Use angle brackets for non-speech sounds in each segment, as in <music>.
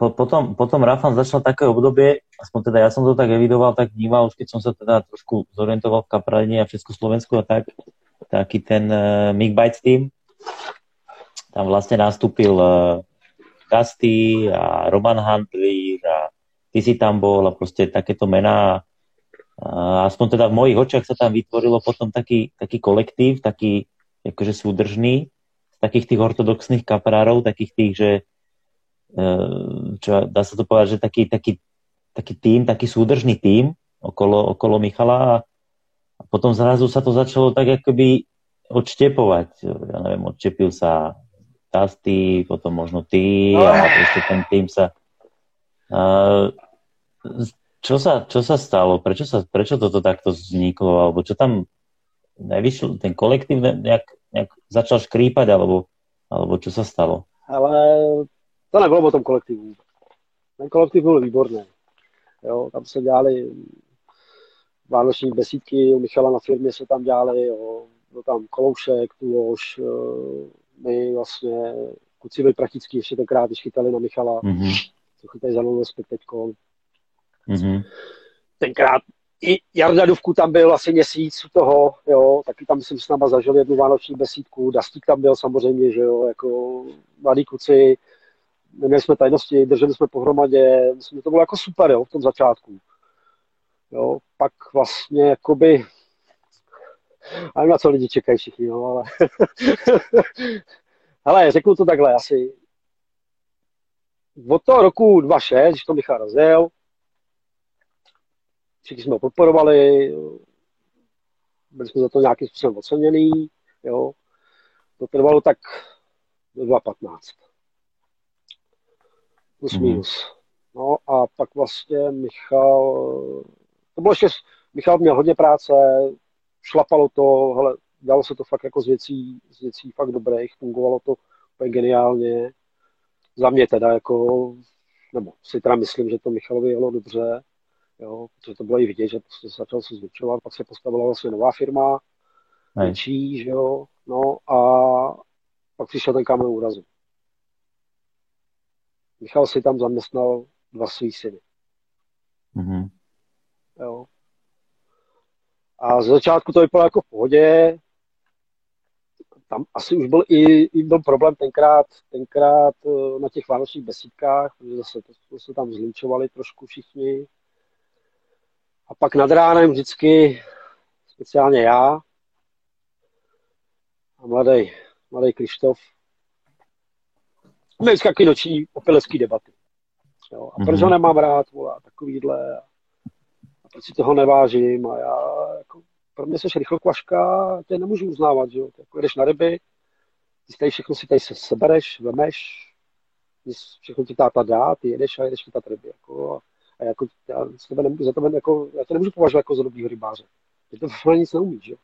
po, potom, potom Rafan začal také obdobie, aspoň teda ja som to tak evidoval, tak vnímal, už keď som sa teda trošku zorientoval v Kapralene a v Československu a tak, taký ten uh, Mick Bites team, tam vlastne nastúpil uh, Dusty a Roman Huntley a ty si tam bol a proste takéto mená. A aspoň teda v mojich očiach sa tam vytvorilo potom taký, taký kolektív, taký akože súdržný, z takých tých ortodoxných kaprárov, takých tých, že čo, dá sa to povedať, že taký, taký, taký tým, taký súdržný tým okolo, okolo Michala a potom zrazu sa to začalo tak akoby odštepovať. Ja neviem, odštepil sa Tasty, potom možno ty a proste ten tým sa... Uh, čo sa, čo sa stalo? Prečo, sa, prečo toto takto vzniklo? Alebo čo tam nevyšlo? Ten kolektív nejak, nejak začal škrípať? Alebo, alebo čo sa stalo? Ale to nebylo o tom kolektivu. Ten kolektiv byl výborný. Jo, tam se dělali vánoční besídky, u Michala na firmě se tam dělali, jo, byl tam Koloušek, Tuloš, my vlastně, kluci byli prakticky ještě tenkrát, když chytali na Michala, mm-hmm. co chytají za novou teďko, Mm-hmm. Tenkrát i Jarda Duvku tam byl asi měsíc u toho, jo, taky tam jsem s náma zažil jednu vánoční besídku, Dastík tam byl samozřejmě, že jo, jako mladí kluci, neměli jsme tajnosti, drželi jsme pohromadě, myslím, že to bylo jako super, jo, v tom začátku. Jo, pak vlastně jakoby, a na co lidi čekají všichni, no, ale <laughs> ale řeknu to takhle, asi od toho roku 2006, když to Michal rozjel, všichni jsme ho podporovali, byli jsme za to nějakým způsobem oceněný, jo. To trvalo tak do 2015. Plus mm. minus. No a pak vlastně Michal, to bylo ještě, Michal měl hodně práce, šlapalo to, hele, dělalo se to fakt jako z věcí, z věcí fakt dobrých, fungovalo to úplně geniálně. Za mě teda jako, nebo si teda myslím, že to Michalovi jelo dobře, jo, protože to bylo i vidět, že prostě se začal se zvětšovat, pak se postavila vlastně nová firma, větší, že jo, no a pak přišel ten kámen úrazu. Michal si tam zaměstnal dva svý syny. Mm-hmm. Jo. A z začátku to vypadalo jako v pohodě. Tam asi už byl i, i byl problém tenkrát, tenkrát eh, na těch vánočních besídkách, protože zase to, to se tam zlinčovali trošku všichni. A pak nad ránem vždycky, speciálně já a mladý, mladý Krištof, měli vždycky noční opelecký debaty. Jo. A proč ho nemám rád, vole, a takovýhle. A, a proč si toho nevážím. A já, jako, pro mě jsi rychlokvaška, tě nemůžu uznávat, že jo. Ty jako jdeš na ryby, ty tady všechno si tady se sebereš, vemeš, všechno ti táta dá, ty jedeš a jedeš chytat ryby. Jako, a a jako, já, z tebe nemůžu, za tebe jako, já to nemůžu považovat jako za dobrýho rybáře. Ty to <laughs> fakt nic neumíš, jo.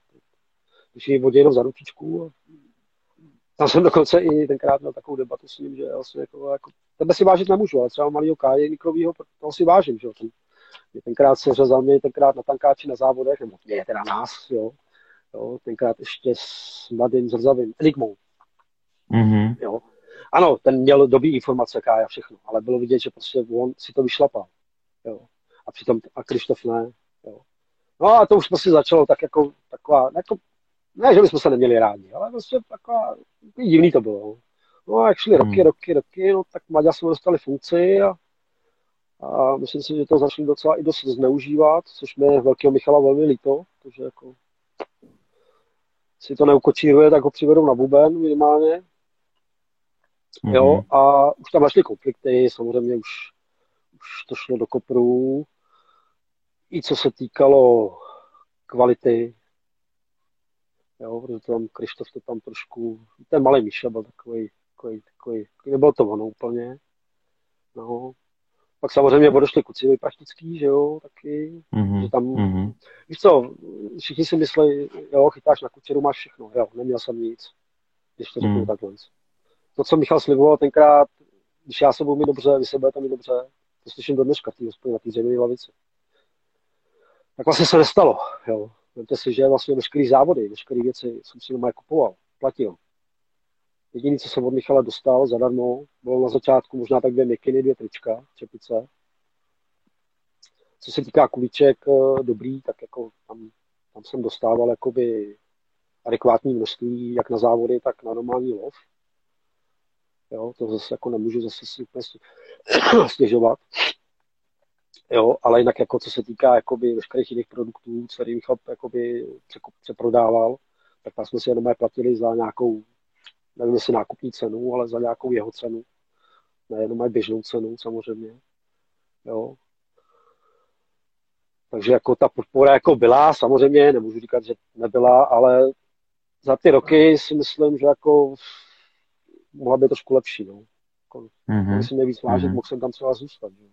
Když je vodě jenom za ručičku. A... Tam jsem dokonce i tenkrát měl takovou debatu s ním, že vlastně jako, jako tebe si vážit nemůžu, ale třeba malýho Káje Nikrovýho, toho si vážím, že jo. Ten, tenkrát se řezal mě tenkrát na tankáči na závodech, nebo mě teda nás, jo. jo tenkrát ještě s mladým zrzavým Enigmou. Mm-hmm. Jo. Ano, ten měl dobrý informace, Kája, všechno, ale bylo vidět, že prostě on si to vyšlapal. Jo. A přitom a Krištof ne. Jo. No a to už prostě začalo tak jako taková, jako, ne, že bychom se neměli rádi, ale prostě taková, divný to bylo. No a jak šly roky, hmm. roky, roky, no tak jsme dostali funkci a, a myslím si, že to začali docela i dost zneužívat, což mi velkého Michala velmi líto, protože jako si to neukočíruje, tak ho přivedou na buben minimálně. Mm-hmm. Jo, a už tam našli konflikty, samozřejmě už už to šlo do kopru. I co se týkalo kvality, jo, protože tam Krištof to tam trošku, ten malý Míša byl takový, takový, takový, nebyl to ono úplně. No. Pak samozřejmě odešli kuci praktický, že jo, taky, mm-hmm. že tam, mm-hmm. víš co, všichni si myslí, jo, chytáš na kučeru, máš všechno, jo, neměl jsem nic, když to řeknu mm. takhle. To, co Michal sliboval tenkrát, když já se budu mít dobře, vy se budete mít dobře, to slyším do dneška, tý, na té dřevěné lavici. Tak vlastně se nestalo. Jo. Vemte si, že vlastně veškeré závody, veškeré věci jsem si doma kupoval, platil. Jediný, co jsem od Michala dostal zadarmo, bylo na začátku možná tak dvě mikiny, dvě trička, čepice. Co se týká kuliček, eh, dobrý, tak jako tam, tam jsem dostával jakoby adekvátní množství, jak na závody, tak na normální lov. Jo, to zase jako nemůžu zase si úplně stěžovat. Jo, ale jinak jako co se týká jakoby veškerých jiných produktů, který Michal jakoby přeprodával, tak tam jsme si jenom platili za nějakou, nevím jestli nákupní cenu, ale za nějakou jeho cenu. Nejenom mají běžnou cenu samozřejmě. Jo. Takže jako ta podpora jako byla, samozřejmě, nemůžu říkat, že nebyla, ale za ty roky si myslím, že jako mohla být trošku lepší. No. Jako, mm-hmm. Musíme víc vážit, mm-hmm. mohl jsem tam třeba zůstat. Že?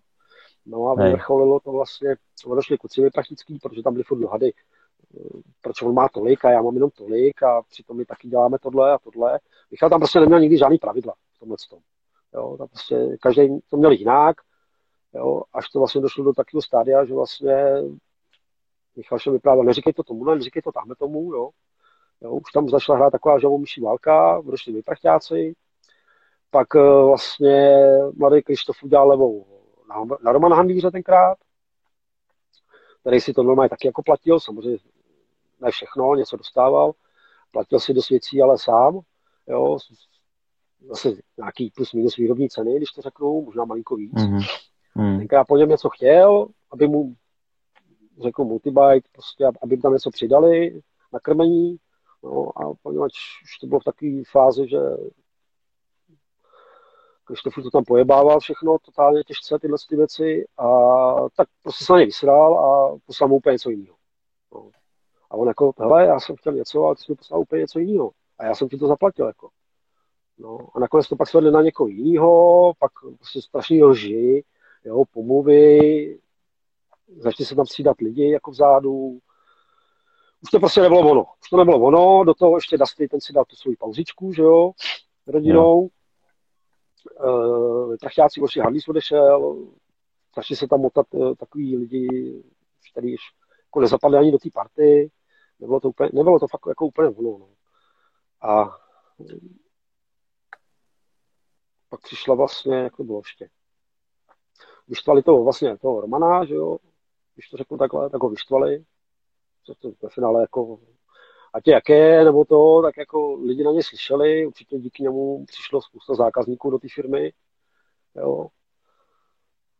No a vyvrcholilo to vlastně, odešli kluci praktický, protože tam byly furt dohady, proč on má tolik a já mám jenom tolik a přitom my taky děláme tohle a tohle. Michal tam prostě neměl nikdy žádný pravidla v tomhle tom. Jo, tam prostě každý to měl jinak, jo, až to vlastně došlo do takového stádia, že vlastně Michal se vyprávěl, neříkej to tomu, ne, neříkej to tamhle tomu, jo. jo. Už tam začala hrát taková žavomyší válka, došli vyprachtáci, pak eh, vlastně mladý Krištof udělal levou na, na Romana Handýře tenkrát, který si to normálně taky jako platil, samozřejmě ne všechno, něco dostával, platil si dost věcí, ale sám, jo, zase nějaký plus minus výrobní ceny, když to řeknu, možná malinko víc. Mm-hmm. Tenkrát po něm něco chtěl, aby mu řekl multibike, prostě, aby tam něco přidali na krmení, no a poněvadž už to bylo v takové fázi, že Krištofu to tam pojebával všechno, totálně těžce tyhle ty věci a tak prostě se na něj vysral a poslal mu úplně něco jiného. No. A on jako, hele, já jsem chtěl něco, ale ty jsi mi poslal úplně něco jiného. A já jsem ti to zaplatil, jako. No, a nakonec to pak svedli na někoho jiného, pak prostě strašný lži, jo, pomluvy, začali se tam střídat lidi jako vzadu. Už to prostě nebylo ono. Už to nebylo ono, do toho ještě Dusty, ten si dal tu svoji pauzičku, že jo, rodinou. Uh, trachťáci prostě Handlis odešel, začali se tam motat uh, takový lidi, kteří jako nezapadli ani do té party, nebylo to, úplně, nebylo to fakt jako úplně ono. No. A pak přišla vlastně, jak to bylo ještě, vyštvali toho vlastně toho Romana, že jo, když to řeknu takhle, tak ho vyštvali, to ve finále jako ať je jaké, nebo to, tak jako lidi na ně slyšeli, určitě díky němu přišlo spousta zákazníků do té firmy, jo.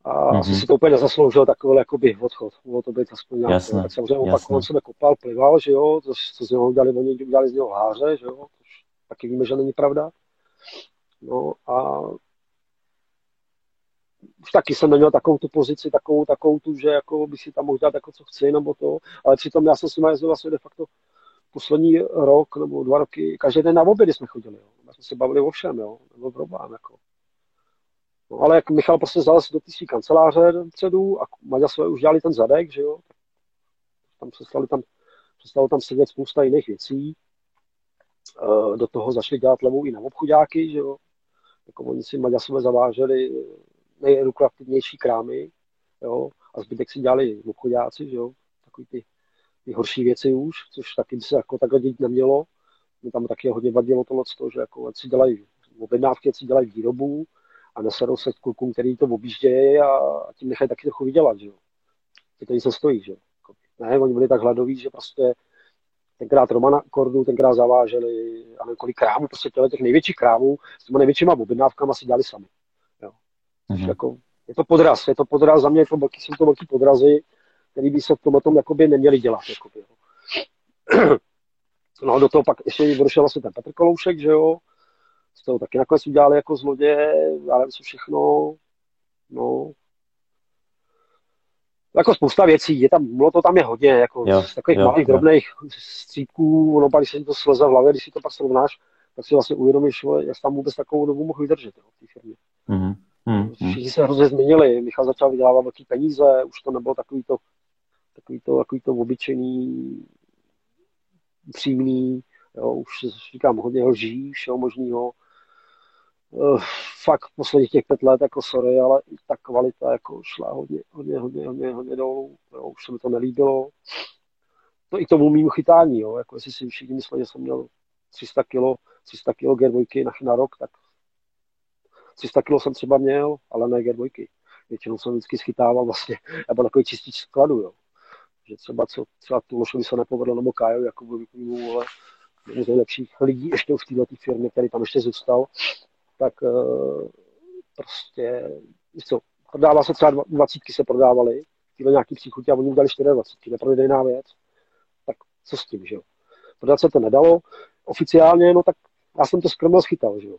A mm-hmm. asi si to úplně nezasloužil takový jakoby odchod, mohlo to být aspoň nějaké. Jasné, tak samozřejmě pak on sebe kopal, plival, že jo, to, co z něho udělali, oni udělali z něho háře, že jo, což taky víme, že není pravda. No a už taky jsem neměl takovou tu pozici, takovou, takovou tu, že jako by si tam mohl dělat jako co chci, nebo to, ale přitom já jsem s nimi jezdil vlastně de facto poslední rok nebo dva roky, každý den na obědy jsme chodili. Jo. My jsme se bavili o všem, jo. nebyl problém. Jako. No, ale jak Michal prostě zalez do té své kanceláře předu a Maďasové už dělali ten zadek, že jo, tam přestali tam, přestalo tam sedět spousta jiných věcí. E, do toho začali dělat levou i na obchodáky, že jo. Jako oni si Maďasové zaváželi nejlukrativnější krámy, jo, a zbytek si dělali obchodáci, že jo, takový ty ty horší věci už, což taky se jako takhle dělat nemělo. Mě tam taky hodně vadilo tohle, že jako si dělají objednávky, si dělají výrobu a nesadou se klukům, který to objíždějí a, a tím nechají taky trochu vydělat, že jo. Ty to nic stojí, že jo. Ne, oni byli tak hladoví, že prostě tenkrát Romana Kordu tenkrát zaváželi, a nevím kolik krámů, prostě těle těch největších krámů s těma největšíma objednávkama si dělali sami. Jo. Mm-hmm. Jako, je to podraz, je to podraz, za mě je to velký, jsou to velký podrazy, který by se v tomhle tom jakoby neměli dělat. Jakoby, jo. <clears throat> No do toho pak ještě vyšel vlastně ten Petr Koloušek, že jo, z toho taky nakonec udělali jako zloděje, ale co všechno, no, jako spousta věcí, je tam, bylo to tam je hodně, jako jo, z takových jo, malých, jo. drobných střípků, ono pak, když se to sleze v hlavě, když si to pak srovnáš, tak si vlastně uvědomíš, jak tam vůbec takovou dobu mohl vydržet, jo, v té firmě. Mm-hmm. Všichni se hrozně změnili, Michal začal vydělávat velké peníze, už to nebylo takový to takový to, takový to obyčejný, přímý, jo, už říkám hodně lží, všeho možného. Uh, fakt posledních těch pět let, jako sorry, ale i ta kvalita jako šla hodně, hodně, hodně, hodně, hodně dolů, jo, už se mi to nelíbilo. To i tomu mým chytání, jo, jako jestli si všichni mysleli, že jsem měl 300 kilo 300 kg G2 na, na rok, tak 300 kg jsem třeba měl, ale ne G2. Většinou jsem vždycky schytával vlastně, byl takový čistý skladu, jo. Že třeba, co, třeba lošu se nepovedlo nebo Kájo, jako by ale z nejlepších lidí ještě v této firmě, který tam ještě zůstal, tak uh, prostě, co, prodává se třeba 20 se prodávaly, tyhle nějaký příchutě a oni mu dali 24, neprodejná věc. Tak co s tím, že jo? Prodat se to nedalo. Oficiálně, no tak já jsem to skromil schytal, že jo.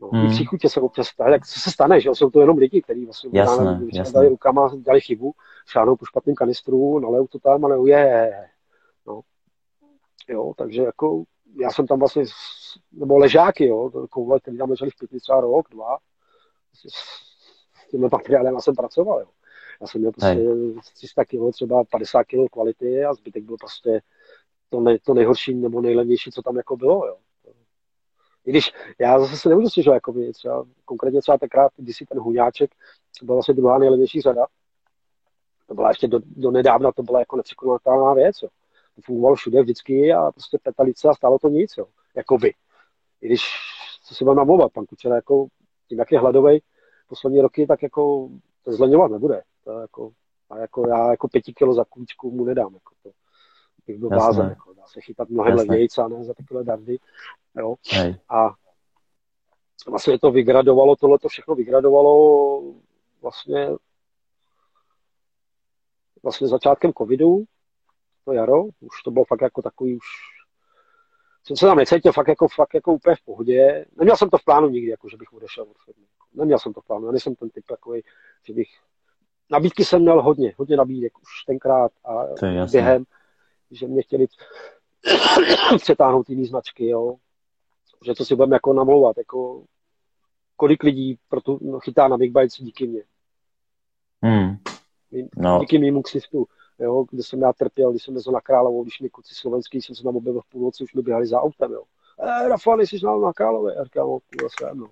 No, hmm. příchutě se občas stane, tak co se stane, že? Jsou to jenom lidi, kteří vlastně jasné, jasné. dali rukama, dali chybu, šáhnou po špatným kanistru, nalejou to tam, ale je, no. Jo, takže jako já jsem tam vlastně, nebo ležáky, jo, koule, který tam leželi v třeba rok, dva, s tímhle materiálem já jsem pracoval, jo. Já jsem měl prostě Hej. 300 kg, třeba 50 kg kvality a zbytek byl prostě to, nej, to nejhorší nebo nejlevnější, co tam jako bylo, jo. I když já zase se nemůžu stěžovat, jako by třeba, konkrétně třeba tenkrát, když si ten huňáček, to byla vlastně druhá nejlevnější řada, to byla ještě do, do nedávna, to byla jako nepřekonatelná věc, jo. To fungovalo všude vždycky a prostě petalice a stálo to nic, jo. Jako by. I když, co si mám namluvat, pan Kučera, jako tím, jak je hladovej poslední roky, tak jako zleňovat nebude. To jako, a jako já jako pěti kilo za kůčku mu nedám. Jako to, bych byl blázen. Jako, dá se chytat mnohem levněji, a ne za takové dardy. Jo. A vlastně to vygradovalo, tohle to všechno vygradovalo vlastně vlastně začátkem covidu, to jaro, už to bylo fakt jako takový už jsem se tam necítil fakt jako, fakt jako úplně v pohodě. Neměl jsem to v plánu nikdy, jako, že bych odešel od firmy. Neměl jsem to v plánu, já nejsem ten typ takový, že bych nabídky jsem měl hodně, hodně nabídek už tenkrát a během, že mě chtěli <coughs> přetáhnout jiný značky, jo. Že to si budeme jako namlouvat, jako kolik lidí pro tu, no, chytá na Big Bites díky mně. Hmm. No. Díky mému ksistu, jo, kde jsem já trpěl, když jsem jezdil na Královou, když mi kluci slovenský, jsem se tam objevil v půlnoci, už mi běhali za autem, jo. Eh, Rafa, nejsi znal na Králové? Já říkám, no, jsem, no.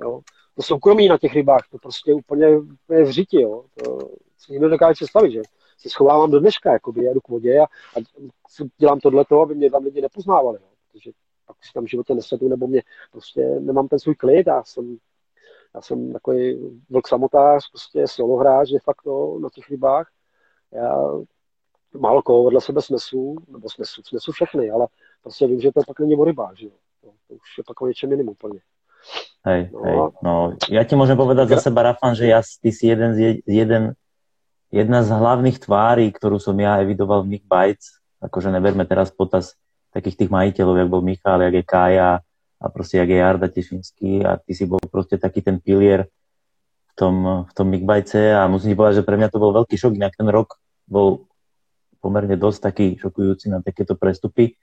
Jo to soukromí na těch rybách, to prostě úplně, úplně v řiti, jo. To si nikdo dokáže představit, že se schovávám do dneška, jakoby jedu k vodě a, a dělám tohle aby mě tam lidi nepoznávali, jo. protože pak si tam v životě nesedu, nebo mě prostě nemám ten svůj klid, já jsem, já jsem takový vlk samotář, prostě solohráč de facto na těch rybách. Já málo koho vedle sebe snesu, nebo snesu, snesu všechny, ale prostě vím, že to pak není o rybách, že jo. To, to už je pak o něčem jiným úplně. Hej, no. hej, no. Ja ti môžem povedať za seba, Rafan, že ja, ty si jeden, z, jeden, jedna z hlavných tvári, ktorú som ja evidoval v Nick Bites, akože neberme teraz potaz takých tých majiteľov, jak bol Michal, jak je Kája a proste jak je Jarda Tešinský a ty si bol proste taký ten pilier v tom, v tom Bitese a musím ti povedať, že pre mňa to bol veľký šok, inak ten rok bol pomerne dosť taký šokujúci na takéto prestupy.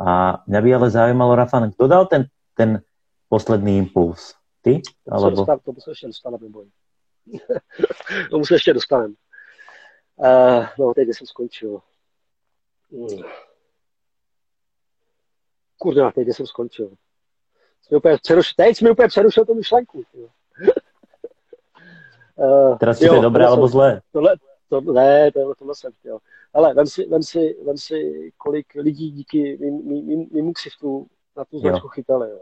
A mňa by ale zaujímalo, Rafan, kto dal ten, ten posledný impuls? Ty? Alebo... To, <laughs> to se ještě dostaneme, boj. to se ještě dostaneme. Uh, no, teď jsem skončil. Hmm. Kurňa, teď jsem skončil. Jsme úplně přerušil, teď jsme úplně přerušil tu myšlenku. Uh, <laughs> Teraz jo, to je dobré alebo zlé? Tohle, to, ne, to, tohle jsem chtěl. Ale vem si, vem si, vem si kolik lidí díky mému ksichtu na tu značku chytali. Jo.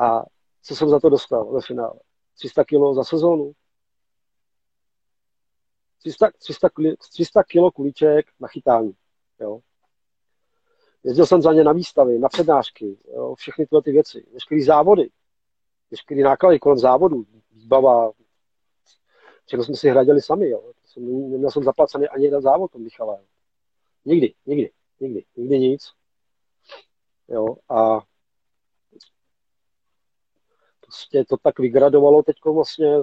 A co jsem za to dostal ve finále? 300 kilo za sezónu. 300, 300, 300 kilo kuliček na chytání. Jo. Jezdil jsem za ně na výstavy, na přednášky, jo, všechny tyhle ty věci, veškeré závody, veškeré náklady kolem závodu, výbava, všechno jsme si hradili sami. Jo. Jsem, neměl jsem zaplacený ani jeden závod tom Michala. Nikdy, nikdy, nikdy, nikdy nic. Jo, a prostě to tak vygradovalo teď vlastně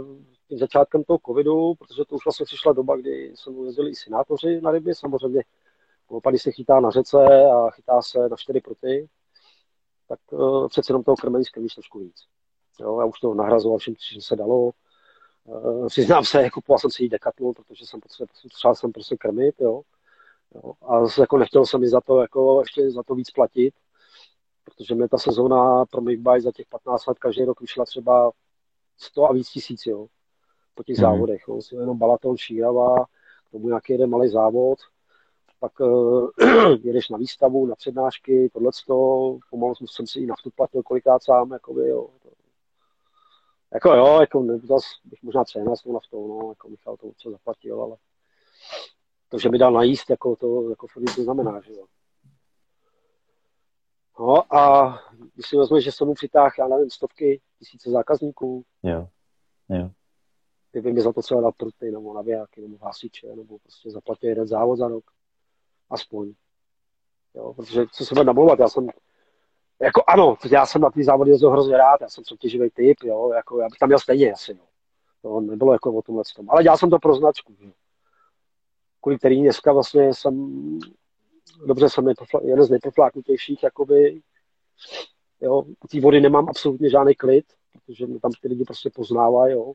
tím začátkem toho covidu, protože to už vlastně přišla doba, kdy se jezdili i senátoři na ryby, samozřejmě opady se chytá na řece a chytá se na čtyři proty, tak uh, přece jenom toho krmení skrmíš trošku víc. Jo, já už to nahrazoval všem, co se dalo. Uh, přiznám se, kupoval jsem si jí dekatlon, protože jsem potřeboval jsem prostě krmit, jo. jo. A jako nechtěl jsem mi za to, jako ještě za to víc platit, protože mě ta sezóna pro Bike za těch 15 let každý rok vyšla třeba 100 a víc tisíc, jo, po těch mm závodech. Jo. Si jenom Balaton, Šírava, k tomu nějaký jeden malý závod pak uh, <clears throat> jedeš na výstavu, na přednášky, tohleto, pomalu jsem si i na vstup platil kolikrát sám, jakoby, jo. Jako jo, jako zas bych možná trénoval s tou naftou, no, jako Michal to co zaplatil, ale to, že mi dal najíst, jako to, jako to znamená, že jo. No a když si vezme, že jsem mu přitáhl, já nevím, stovky, tisíce zákazníků, jo. Jo. Kdyby mi za to třeba dal pruty, nebo navijáky, nebo hasiče, nebo prostě zaplatil jeden závod za rok, aspoň. Jo, protože co se bude namlouvat, já jsem jako ano, já jsem na ty závody jezdil hrozně rád, já jsem soutěživý typ, jo, jako já bych tam měl stejně asi, jo. To nebylo jako o tomhle tom. Ale dělal jsem to pro značku, jo. Kvůli který dneska vlastně jsem, dobře jsem nejpofla, jeden z nejpofláknutějších, jakoby, jo, u té vody nemám absolutně žádný klid, protože mě tam ty lidi prostě poznávají, jo.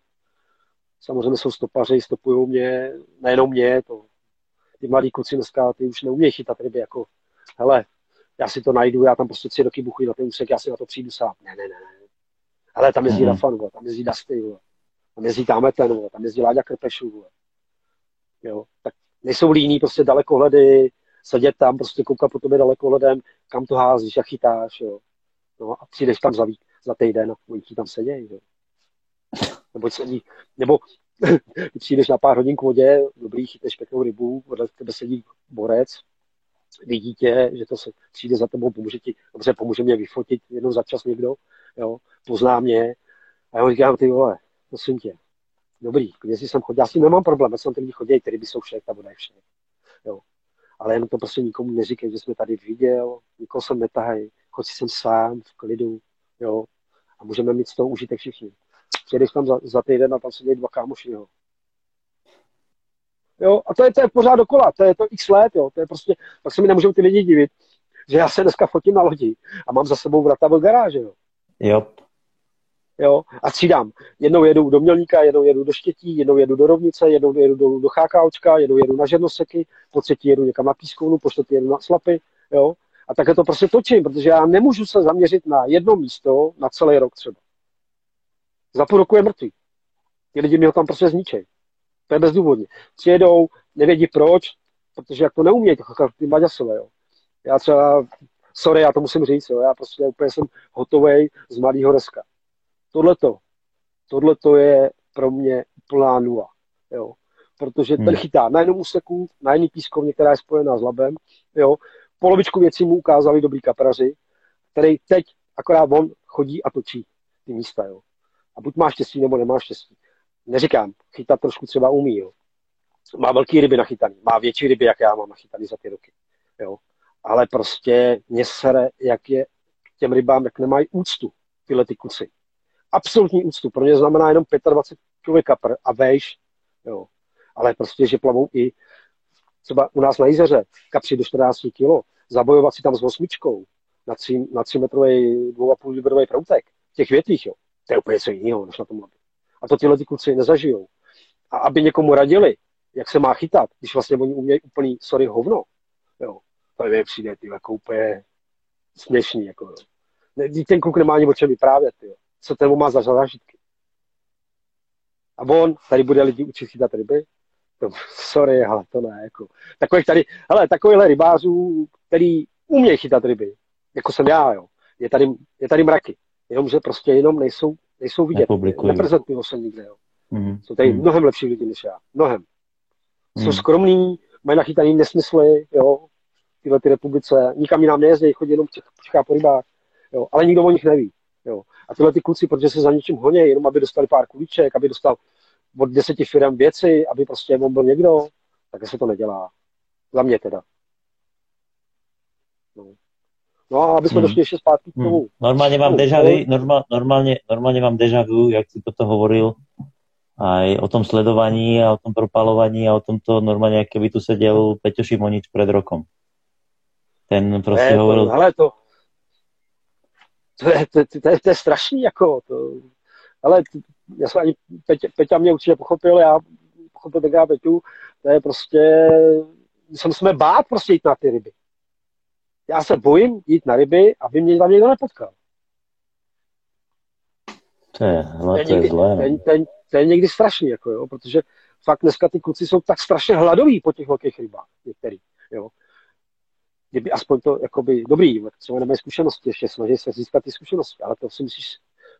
Samozřejmě jsou stopaři, stopují mě, nejenom mě, to, ty mladí kluci dneska, ty už neumějí chytat ryby, jako, hele, já si to najdu, já tam prostě tři roky buchuji na ten úsek, já si na to přijdu sám. Ne, ne, ne. Ale tam jezdí mm-hmm. Rafan, tam jezdí Dusty, tam jezdí Táme ten, tam jezdí Láďa Krpešu. Jo, tak nejsou líní prostě dalekohledy, sedět tam, prostě koukat po tobě dalekohledem, kam to házíš, jak chytáš, jo. No a přijdeš tam za, vík, za týden a oni ti tam sedějí, jo. <laughs> Nebo sedí, nebo <laughs> přijdeš na pár hodin k vodě, dobrý, chytneš pěknou rybu, vedle tebe sedí borec, vidí tě, že to se přijde za tebou, pomůže ti, dobře, pomůže mě vyfotit jednou za čas někdo, jo, pozná mě. A já říkám, ty vole, prosím tě, dobrý, když jsem chodil, já s tím nemám problém, já jsem ty lidi chodí, který by jsou všech, ta voda je všech. Jo. Ale jenom to prostě nikomu neříkej, že jsme tady viděl, nikoho jsem netahaj, choď si sem sám, v klidu, jo, a můžeme mít z toho užitek všichni. Přijedeš tam za, za týden a tam se dva kámoši, jo. Jo? A to je, to je pořád dokola, to je to x let, jo? to je prostě, tak se mi nemůžou ty lidi divit, že já se dneska fotím na lodi a mám za sebou vrata v garáže, jo. Jo. Jo, a střídám. Jednou jedu do Mělníka, jednou jedu do Štětí, jednou jedu do Rovnice, jednou jedu do, do Chákáočka, jednou jedu na Žernoseky, po třetí jedu někam na Pískovnu, po čtvrtý jedu na Slapy, jo. A takhle to prostě točím, protože já nemůžu se zaměřit na jedno místo na celý rok třeba. Za půl roku je mrtvý. Ty lidi mi ho tam prostě zničejí. To je bezdůvodně. Přijedou, nevědí proč, protože jak to neumějí, ty Maďasové, jo. Já třeba, sorry, já to musím říct, jo, já prostě úplně jsem hotový z malého deska. Tohleto, tohleto je pro mě plná nula, jo. Protože hmm. ten chytá na jednom úseku, na jedný pískovně, která je spojená s labem, jo. Polovičku věcí mu ukázali dobrý kapraři, který teď akorát on chodí a točí ty místa, jo. A buď máš štěstí, nebo nemáš štěstí neříkám, chytat trošku třeba umí, jo. Má velký ryby nachytaný, má větší ryby, jak já mám nachytaný za ty roky, jo. Ale prostě mě sere, jak je k těm rybám, jak nemají úctu tyhle ty kusy. Absolutní úctu, pro ně znamená jenom 25 kg kapr a vejš, jo. Ale prostě, že plavou i třeba u nás na jezeře, kapři do 14 kg, zabojovat si tam s osmičkou na 3, na 3 metrový, 2,5 librový proutek, těch větvích, jo. To je úplně něco jiného, než na tom labě. A to ty kluci nezažijou. A aby někomu radili, jak se má chytat, když vlastně oni umějí úplný, sorry, hovno, jo, to mi přijde, ty, jako úplně směšný, jako, jo. Ne, ten kluk nemá ani o čem vyprávět, jo. Co ten má za zážitky. A on tady bude lidi učit chytat ryby, to, <laughs> sorry, ale to ne, jako. Takových tady, hele, takovýchhle rybářů, který umějí chytat ryby, jako jsem já, jo, je tady, je tady mraky. Jenomže prostě jenom nejsou nejsou vidět, neprezentují se nikde. Jo. Mm. Jsou tady mm. mnohem lepší lidi než já. Mnohem. Jsou mm. skromní, mají nachytaný nesmysly, jo, tyhle ty republice, nikam jinam nejezdí, chodí jenom v po rybách, jo, ale nikdo o nich neví. Jo. A tyhle ty kluci, protože se za něčím honí, jenom aby dostali pár kuliček, aby dostal od deseti firm věci, aby prostě on byl někdo, tak se to nedělá. Za mě teda. No. No a aby jsme hmm. došli ještě zpátky k tomu. Hmm. Normálně mám deja vu, normál, normálně, normálně mám deja vu, jak si toto hovoril, aj o tom sledovaní a o tom propalovaní a o tomto normálně, jak keby tu seděl Peťo Šimonič před rokom. Ten prostě ne, hovoril... Ale to, to, je, to, to, to, je, to je strašný, jako, to, ale já jsem ani, Peťa, Peťa mě určitě pochopil, já pochopil tenkrát Peťu, to je prostě, my jsme bát prostě jít na ty ryby. Já se bojím jít na ryby, aby mě tam někdo nepotkal. To je, to je, to je zlé. To je, to, je, to je někdy strašný, jako jo, protože fakt dneska ty kluci jsou tak strašně hladoví po těch velkých rybách, některý. Jo. Kdyby aspoň to, jakoby, dobrý, třeba nemají zkušenosti, ještě snaží se získat ty zkušenosti, ale to si musíš,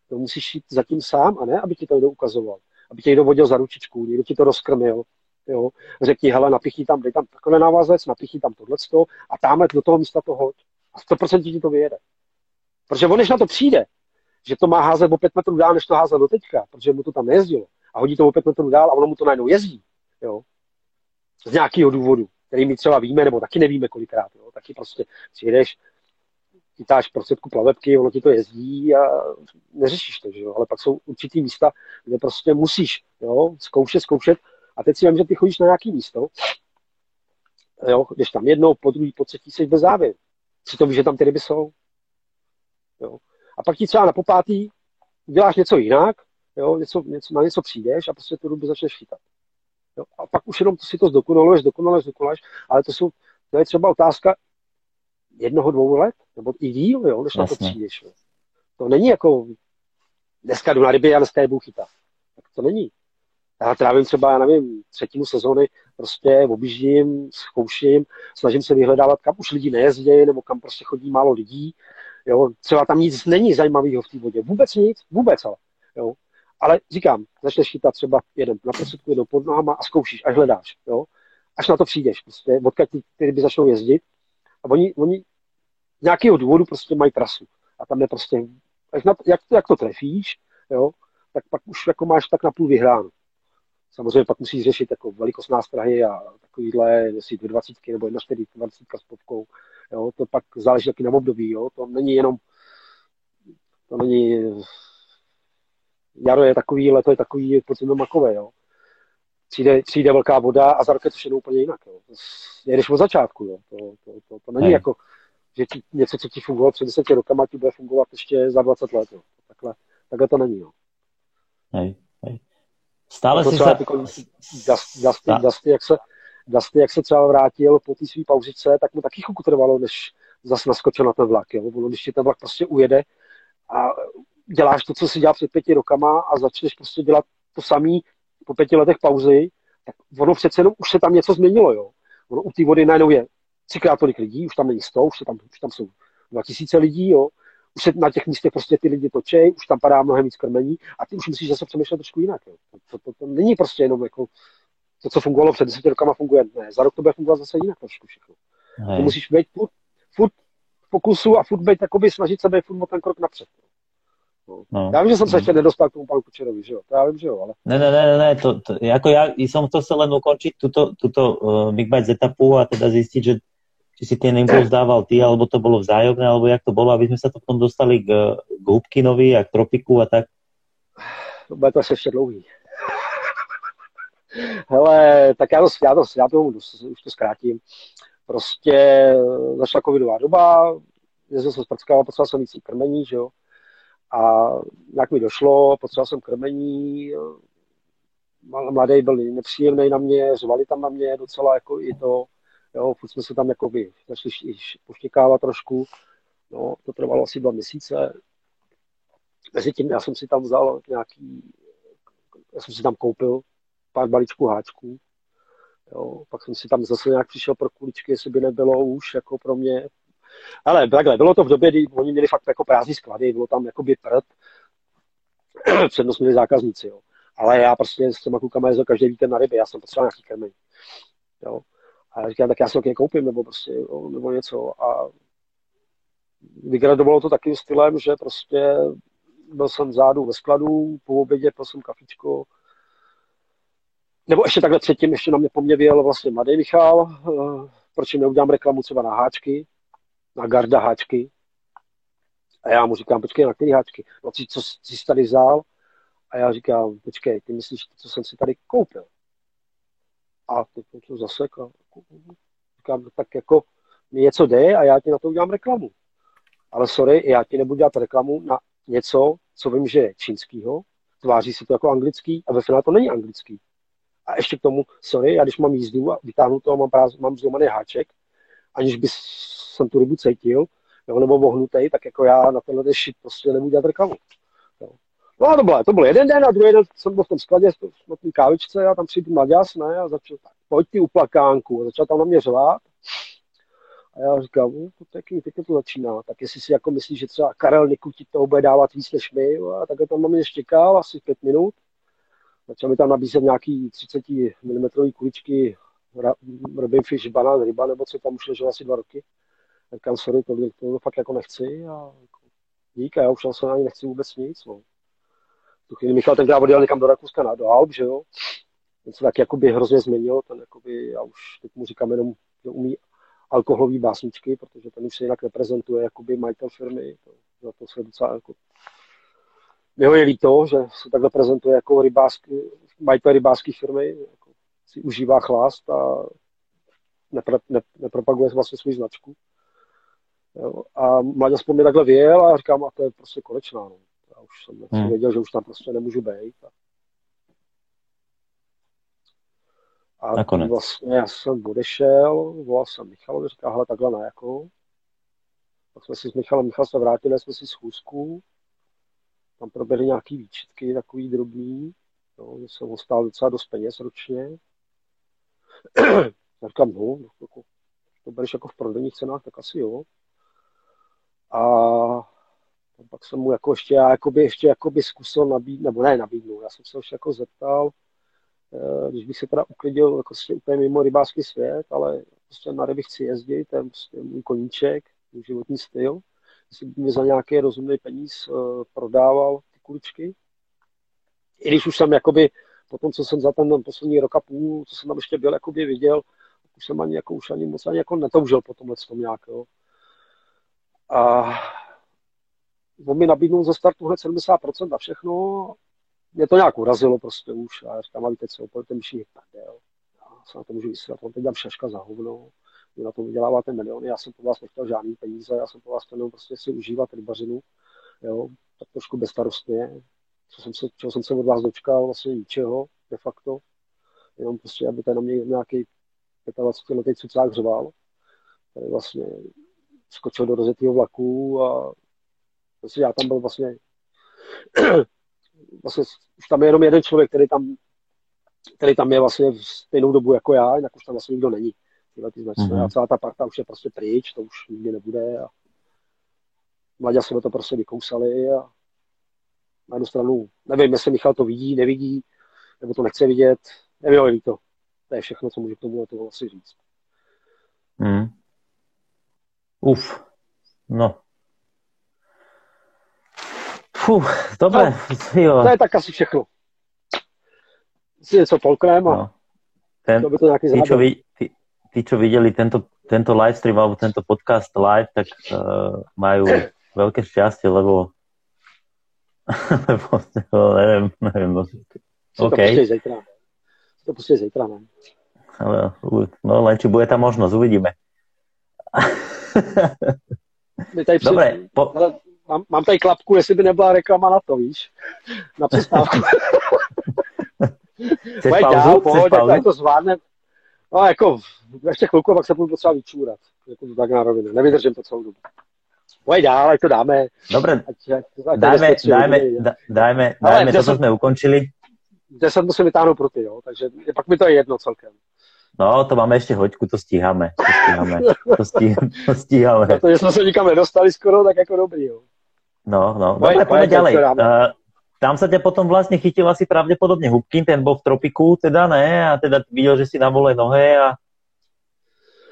to musíš jít zatím sám a ne, aby ti to někdo ukazoval, aby tě někdo vodil za ručičku, někdo ti to rozkrmil, jo, řekni, hele, napichy tam, dej tam takhle návazec, napichy tam tohleto a tamhle do toho místa to hoď. A 100% ti to vyjede. Protože on, než na to přijde, že to má házet o 5 metrů dál, než to házet do teďka, protože mu to tam nejezdilo, a hodí to o 5 metrů dál a ono mu to najednou jezdí, jo, z nějakého důvodu, který my třeba víme, nebo taky nevíme kolikrát, jo, taky prostě přijedeš, chytáš prostředku plavebky, ono ti to jezdí a neřešíš to, že jo? ale pak jsou určitý místa, kde prostě musíš jo? zkoušet, zkoušet a teď si vím, že ty chodíš na nějaký místo, jo? když tam jednou, po druhý, po třetí jsi bez závěr. Si to víš, že tam ty ryby jsou. Jo? A pak ti třeba na popátý děláš něco jinak, jo? Něco, něco, na něco přijdeš a prostě tu rybu začneš chytat. Jo? A pak už jenom si to zdokonaluješ, zdokonaluješ, zdokonaluješ, ale to, jsou, to je třeba otázka jednoho, dvou let, nebo i díl, jo, než Jasně. na to přijdeš. Jo. To není jako dneska jdu na ryby a dneska je budu chytat. Tak to není. Já trávím třeba, já nevím, třetinu sezóny, prostě objíždím, zkouším, snažím se vyhledávat, kam už lidi nejezdí, nebo kam prostě chodí málo lidí. Jo. Třeba tam nic není zajímavého v té vodě. Vůbec nic, vůbec ale. Jo. Ale říkám, začneš chytat třeba jeden na prostředku, jednou pod nohama a zkoušíš, až hledáš. Jo. Až na to přijdeš, prostě, odkud ty, ty ryby začnou jezdit. A oni, oni z nějakého důvodu prostě mají trasu. A tam je prostě, jak, to, jak to trefíš, jo, tak pak už jako máš tak na půl vyhráno. Samozřejmě pak musíš řešit jako velikost nástrahy a takovýhle, jestli 20 nebo 1,20 s popkou. Jo, to pak záleží taky na období. Jo. To není jenom, to není, jaro je takový, leto je takový podzimno makové. Jo. Přijde, přijde velká voda a za rok je to všechno úplně jinak. Jo. Jedeš od začátku. Jo. To, to, to, to není Hej. jako, že ti, něco, co ti fungovalo před deseti rokama, ti bude fungovat ještě za 20 let. Jo. Takhle, takhle to není. Jo. Hej, hej. Stále si sa... Jako Dusty, Dusty, Dusty, jak se, Dusty, jak se třeba vrátil po té své pauzice, tak mu taky chvilku trvalo, než zas naskočil na ten vlak. Jo. Ono, když ti ten vlak prostě ujede a děláš to, co si dělal před pěti rokama a začneš prostě dělat to samý po pěti letech pauzy, tak ono přece jenom už se tam něco změnilo. Jo. Ono u té vody najednou je třikrát tolik lidí, už tam není sto, už, tam, už tam jsou dva tisíce lidí, jo už se na těch místech prostě ty lidi točí, už tam padá mnohem víc krmení a ty už musíš zase přemýšlet trošku jinak. Jo. To, to, to, není prostě jenom jako to, co fungovalo před deseti rokama, funguje ne. Za rok to bude fungovat zase jinak trošku všechno. Ty musíš být furt, furt v pokusu a furt být, jakoby snažit se být furt o ten krok napřed. No. No. Já vím, že jsem se ještě nedostal k tomu panu Kučerovi, že jo? To já vím, že jo, ale... Ne, ne, ne, ne, to, to, jako já jsem to se len ukončit tuto, tuto uh, Big Bite etapu a teda zjistit, že či si ten impuls dával ty, alebo to bolo vzájomné, alebo jak to bolo, aby sme sa to potom dostali k, k Hubkinovi a k Tropiku a tak? Bude to asi ještě dlouhý. <laughs> Hele, tak já to, já to, já to už to zkrátím. Prostě začala covidová doba, jezdil jsem z Prcka, potřeboval jsem víc krmení, že jo. A jak mi došlo, potřeboval jsem krmení, mladý byl nepříjemný na mě, řvali tam na mě docela jako i to, Jo, furt jsme se tam jako by začali poštěkávat trošku. No, to trvalo asi dva měsíce. Mezi tím já jsem si tam vzal nějaký, já jsem si tam koupil pár balíčků háčků. Jo, pak jsem si tam zase nějak přišel pro kuličky, jestli by nebylo už jako pro mě. Ale takhle, bylo to v době, kdy oni měli fakt jako prázdní sklady, bylo tam jako by prd, <clears throat> přednost měli zákazníci, jo. Ale já prostě s těma klukama jezdil každý víkend na ryby, já jsem potřeboval nějaký krmení. Jo. A říkám, tak já si to koupím, nebo prostě, jo, nebo něco. A vygradovalo to takým stylem, že prostě byl jsem vzadu ve skladu, po obědě pil jsem kafičko, nebo ještě takhle předtím, ještě na mě poměvěl vlastně mladý Michal, eh, proč jim neudělám reklamu třeba na háčky, na Garda háčky. A já mu říkám, počkej, na který háčky? No, co jsi tady vzal? A já říkám, počkej, ty myslíš, co jsem si tady koupil? A teď to zasek a říkám, no tak jako mi něco jde a já ti na to udělám reklamu. Ale sorry, já ti nebudu dělat reklamu na něco, co vím, že je čínskýho, tváří si to jako anglický a ve finále to není anglický. A ještě k tomu, sorry, já když mám jízdu a vytáhnu to, mám, práz, mám zlomený háček, aniž by jsem tu rybu cítil, jo, nebo vohnutý, tak jako já na tenhle shit prostě nebudu dělat reklamu. No a to bylo, to byl jeden den a druhý den jsem byl v tom skladě na té kávičce a tam přijdu mladěs, ne, a začal tak, pojď ty uplakánku, a začal tam na mě řvát. A já říkám, no, to taky, teď to začíná. Tak jestli si jako myslíš, že třeba Karel Nikuti toho bude dávat víc než my, a takhle tam na mě štěkal asi pět minut. Začal mi tam nabízet nějaký 30 mm kuličky Robin Fish, banán, ryba, nebo co tam už leželo asi dva roky. Říkám, sorry, to, to, to fakt jako nechci. A jako, dík, a já už se na ní nechci vůbec nic. No. Tu chvíli Michal tenkrát odjel někam do Rakouska na do Alp, že jo. Ten se tak jakoby hrozně změnil, ten jakoby, já už teď mu říkám jenom, že umí alkoholové básničky, protože ten už se jinak reprezentuje jakoby majitel firmy. To, za to se docela jako jeho je líto, že se takhle prezentuje jako rybářský, majitel rybářské firmy, jako si užívá chlast a nepro, ne, nepropaguje vlastně svou značku. Jo. A mladě mě takhle vyjel a říkám, a to je prostě konečná. No. Já už jsem hmm. věděl, že už tam prostě nemůžu být. A, a Nakonec. vlastně já jsem odešel, volal jsem Michalovi, říkal, hele, takhle na jakou. Pak jsme si s Michalem, Michal se vrátili, jsme si schůzku, tam proběhly nějaký výčitky, takový drobný, no, že jsem ho stál docela dost peněz ročně. <clears throat> já říkám, no, jako, to bereš jako v prodejních cenách, tak asi jo. A pak jsem mu jako ještě, já jakoby, ještě jakoby zkusil nabít, nebo ne nabídnout, já jsem se už jako zeptal, eh, když bych se teda uklidil jako prostě úplně mimo rybářský svět, ale prostě na ryby chci jezdit, to je prostě můj koníček, můj životní styl, jestli by mi za nějaký rozumný peníz uh, prodával ty kuličky. I když už jsem jakoby, po tom, co jsem za ten poslední rok a půl, co jsem tam ještě byl, jakoby viděl, už jsem ani, jako, už ani moc ani jako netoužil po tomhle tom nějak, jo. A on mi nabídnul ze startu hned 70% na všechno. Mě to nějak urazilo prostě už. A já říkám, a víte co, pojďte mi všichni prdel. Já se na to můžu vysvětlit, on teď dám šaška za hovno. Vy na tom vyděláváte miliony, já jsem po vás nechtěl žádný peníze, já jsem po vás chtěl prostě si užívat rybařinu, jo, tak trošku bezstarostně. Co jsem se, čeho jsem se od vás dočkal, vlastně ničeho, de facto. Jenom prostě, aby tady na mě nějaký 25 letý cucák řval. Tady vlastně skočil do rozjetého vlaku a vlastně já tam byl vlastně, <clears throat> vlastně už tam je jenom jeden člověk, který tam, který tam je vlastně v stejnou dobu jako já, jinak už tam vlastně nikdo není. Tyhle ty značky. Mm-hmm. A celá ta parta už je prostě pryč, to už nikdy nebude. A mladě jsme to prostě vykousali a na jednu stranu, nevím, jestli Michal to vidí, nevidí, nebo to nechce vidět, nevím, to. To je všechno, co můžu k tomu to asi říct. Mm. Uf, no. Fuh, dobré, no, jo. To je tak asi všechno. Si něco polkneme a no. Ten, to by to nějaký ty, čo, ví, ty, ty, čo viděli tento, tento livestream alebo tento podcast live, tak uh, majú <laughs> veľké šťastie, <laughs> lebo lebo, neviem, neviem. No, OK. To pustí zítra, ne? Ale, no len či bude tá možnosť, uvidíme. tady při... Dobre, po... mám, mám tady klapku, jestli by nebyla reklama na to, víš? Na přestávku. <laughs> Chceš pauzu? Dál, pohodě, pauzu? To, to zvládne. No jako, ještě chvilku, pak se budu potřeba vyčůrat. Jako to tak na rovinu. Nevydržím to celou dobu. Pojď dál, ať to dáme. Dobre, ať, ať, ať dáme, dáme, dáme, dáme, to, co jsme ukončili. 10 musím vytáhnout pro ty, jo, takže pak mi to je jedno celkem. No, to máme ještě hoďku, to stíháme. To stíháme. To, stíháme. To stíháme. Protože jsme se nikam nedostali skoro, tak jako dobrý, jo. No, no. Dobre, poďme ďalej. Uh, tam sa ťa potom vlastne chytil asi pravdepodobne Hubkin, ten bol v tropiku, teda ne? A teda videl, že si na vole nohe a...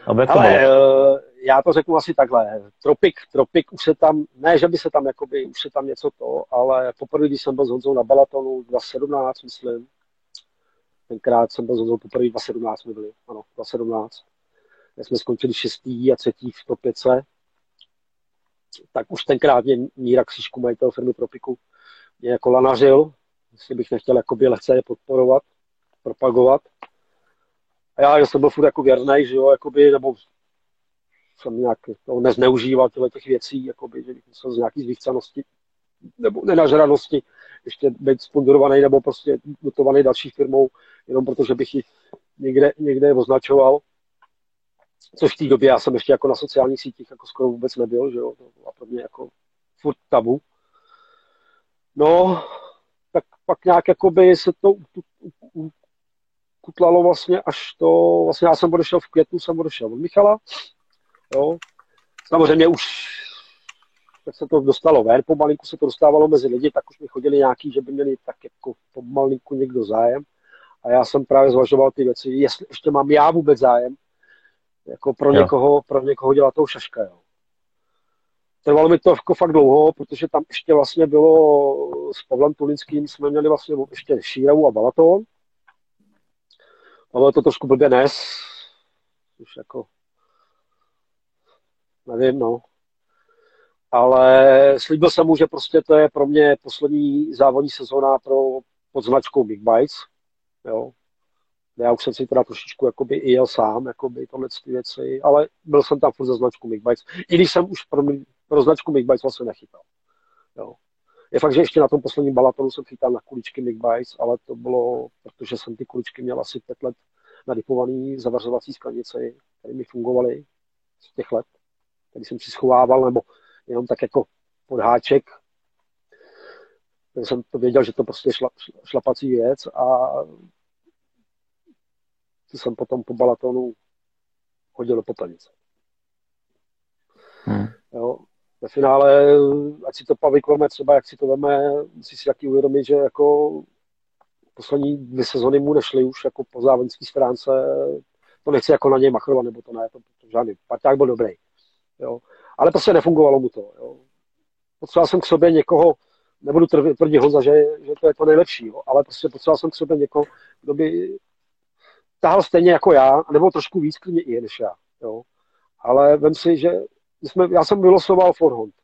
Ale uh, já to řeknu asi takhle. Tropik, Tropik už se tam, ne, že by se tam, jakoby, už se tam něco to, ale poprvé, když jsem byl s Honzou na Balatonu 2017, myslím, tenkrát jsem byl s Honzou poprvé 2017 jsme byli, ano, 2017, kde jsme skončili šestý a třetí v top 5, tak už tenkrát mě Míra Křížku, majitel firmy Tropiku, mě jako lanařil, jestli bych nechtěl jakoby lehce je podporovat, propagovat. A já, jsem byl furt jako věrnej, že jo, jakoby, nebo jsem nějak to nezneužíval těchto těch věcí, jakoby, že musel z nějaký zvýchcanosti nebo nenažranosti ještě být sponzorovaný nebo prostě dotovaný další firmou, jenom protože bych ji někde, někde označoval. Což v té době já jsem ještě jako na sociálních sítích jako skoro vůbec nebyl, že jo, to bylo pro mě jako furt tabu. No, tak pak nějak jakoby se to kutlalo vlastně až to, vlastně já jsem odešel v květnu, jsem odešel od Michala, Jo. Samozřejmě už tak se to dostalo ven, pomalinku se to dostávalo mezi lidi, tak už mi chodili nějaký, že by měli tak jako pomalinku někdo zájem. A já jsem právě zvažoval ty věci, jestli ještě mám já vůbec zájem, jako pro, někoho, pro někoho dělat tou šaška. Jo. Trvalo mi to jako fakt dlouho, protože tam ještě vlastně bylo s Pavlem Tulinským, jsme měli vlastně ještě Šíravu a Balaton. A bylo to trošku blbě nes, už jako nevím, no. Ale slíbil jsem mu, že prostě to je pro mě poslední závodní sezóna pro pod značkou Big Bites. Jo. Já už jsem si teda trošičku jakoby i jel sám, jakoby tohle ty věci, ale byl jsem tam furt za značku Big Bites. I když jsem už pro, pro značku Big Bites vlastně nechytal. Jo. Je fakt, že ještě na tom posledním balatonu jsem chytal na kuličky Big Bites, ale to bylo, protože jsem ty kuličky měl asi pět let nadipovaný zavařovací sklenici, které mi fungovaly z těch let, který jsem si schovával, nebo jenom tak jako pod háček. jsem to věděl, že to prostě šla, šlapací věc a to jsem potom po balatonu hodil do popelnice. Hmm. Jo. Ve finále, ať si to Pavik veme třeba, jak si to veme, musí si taky uvědomit, že jako poslední dvě sezony mu nešly už jako po závodnické stránce. To nechci jako na něj machrovat, nebo to ne, to, to žádný. Parťák byl dobrý. Jo. Ale prostě nefungovalo mu to. Jo. Potřeboval jsem k sobě někoho, nebudu tvrdit Honza, že, že to je to nejlepší, jo, ale prostě potřeboval jsem k sobě někoho, kdo by tahal stejně jako já, nebo trošku víc klidně i než já. Jo. Ale vem si, že jsme, já jsem vylosoval Forhond.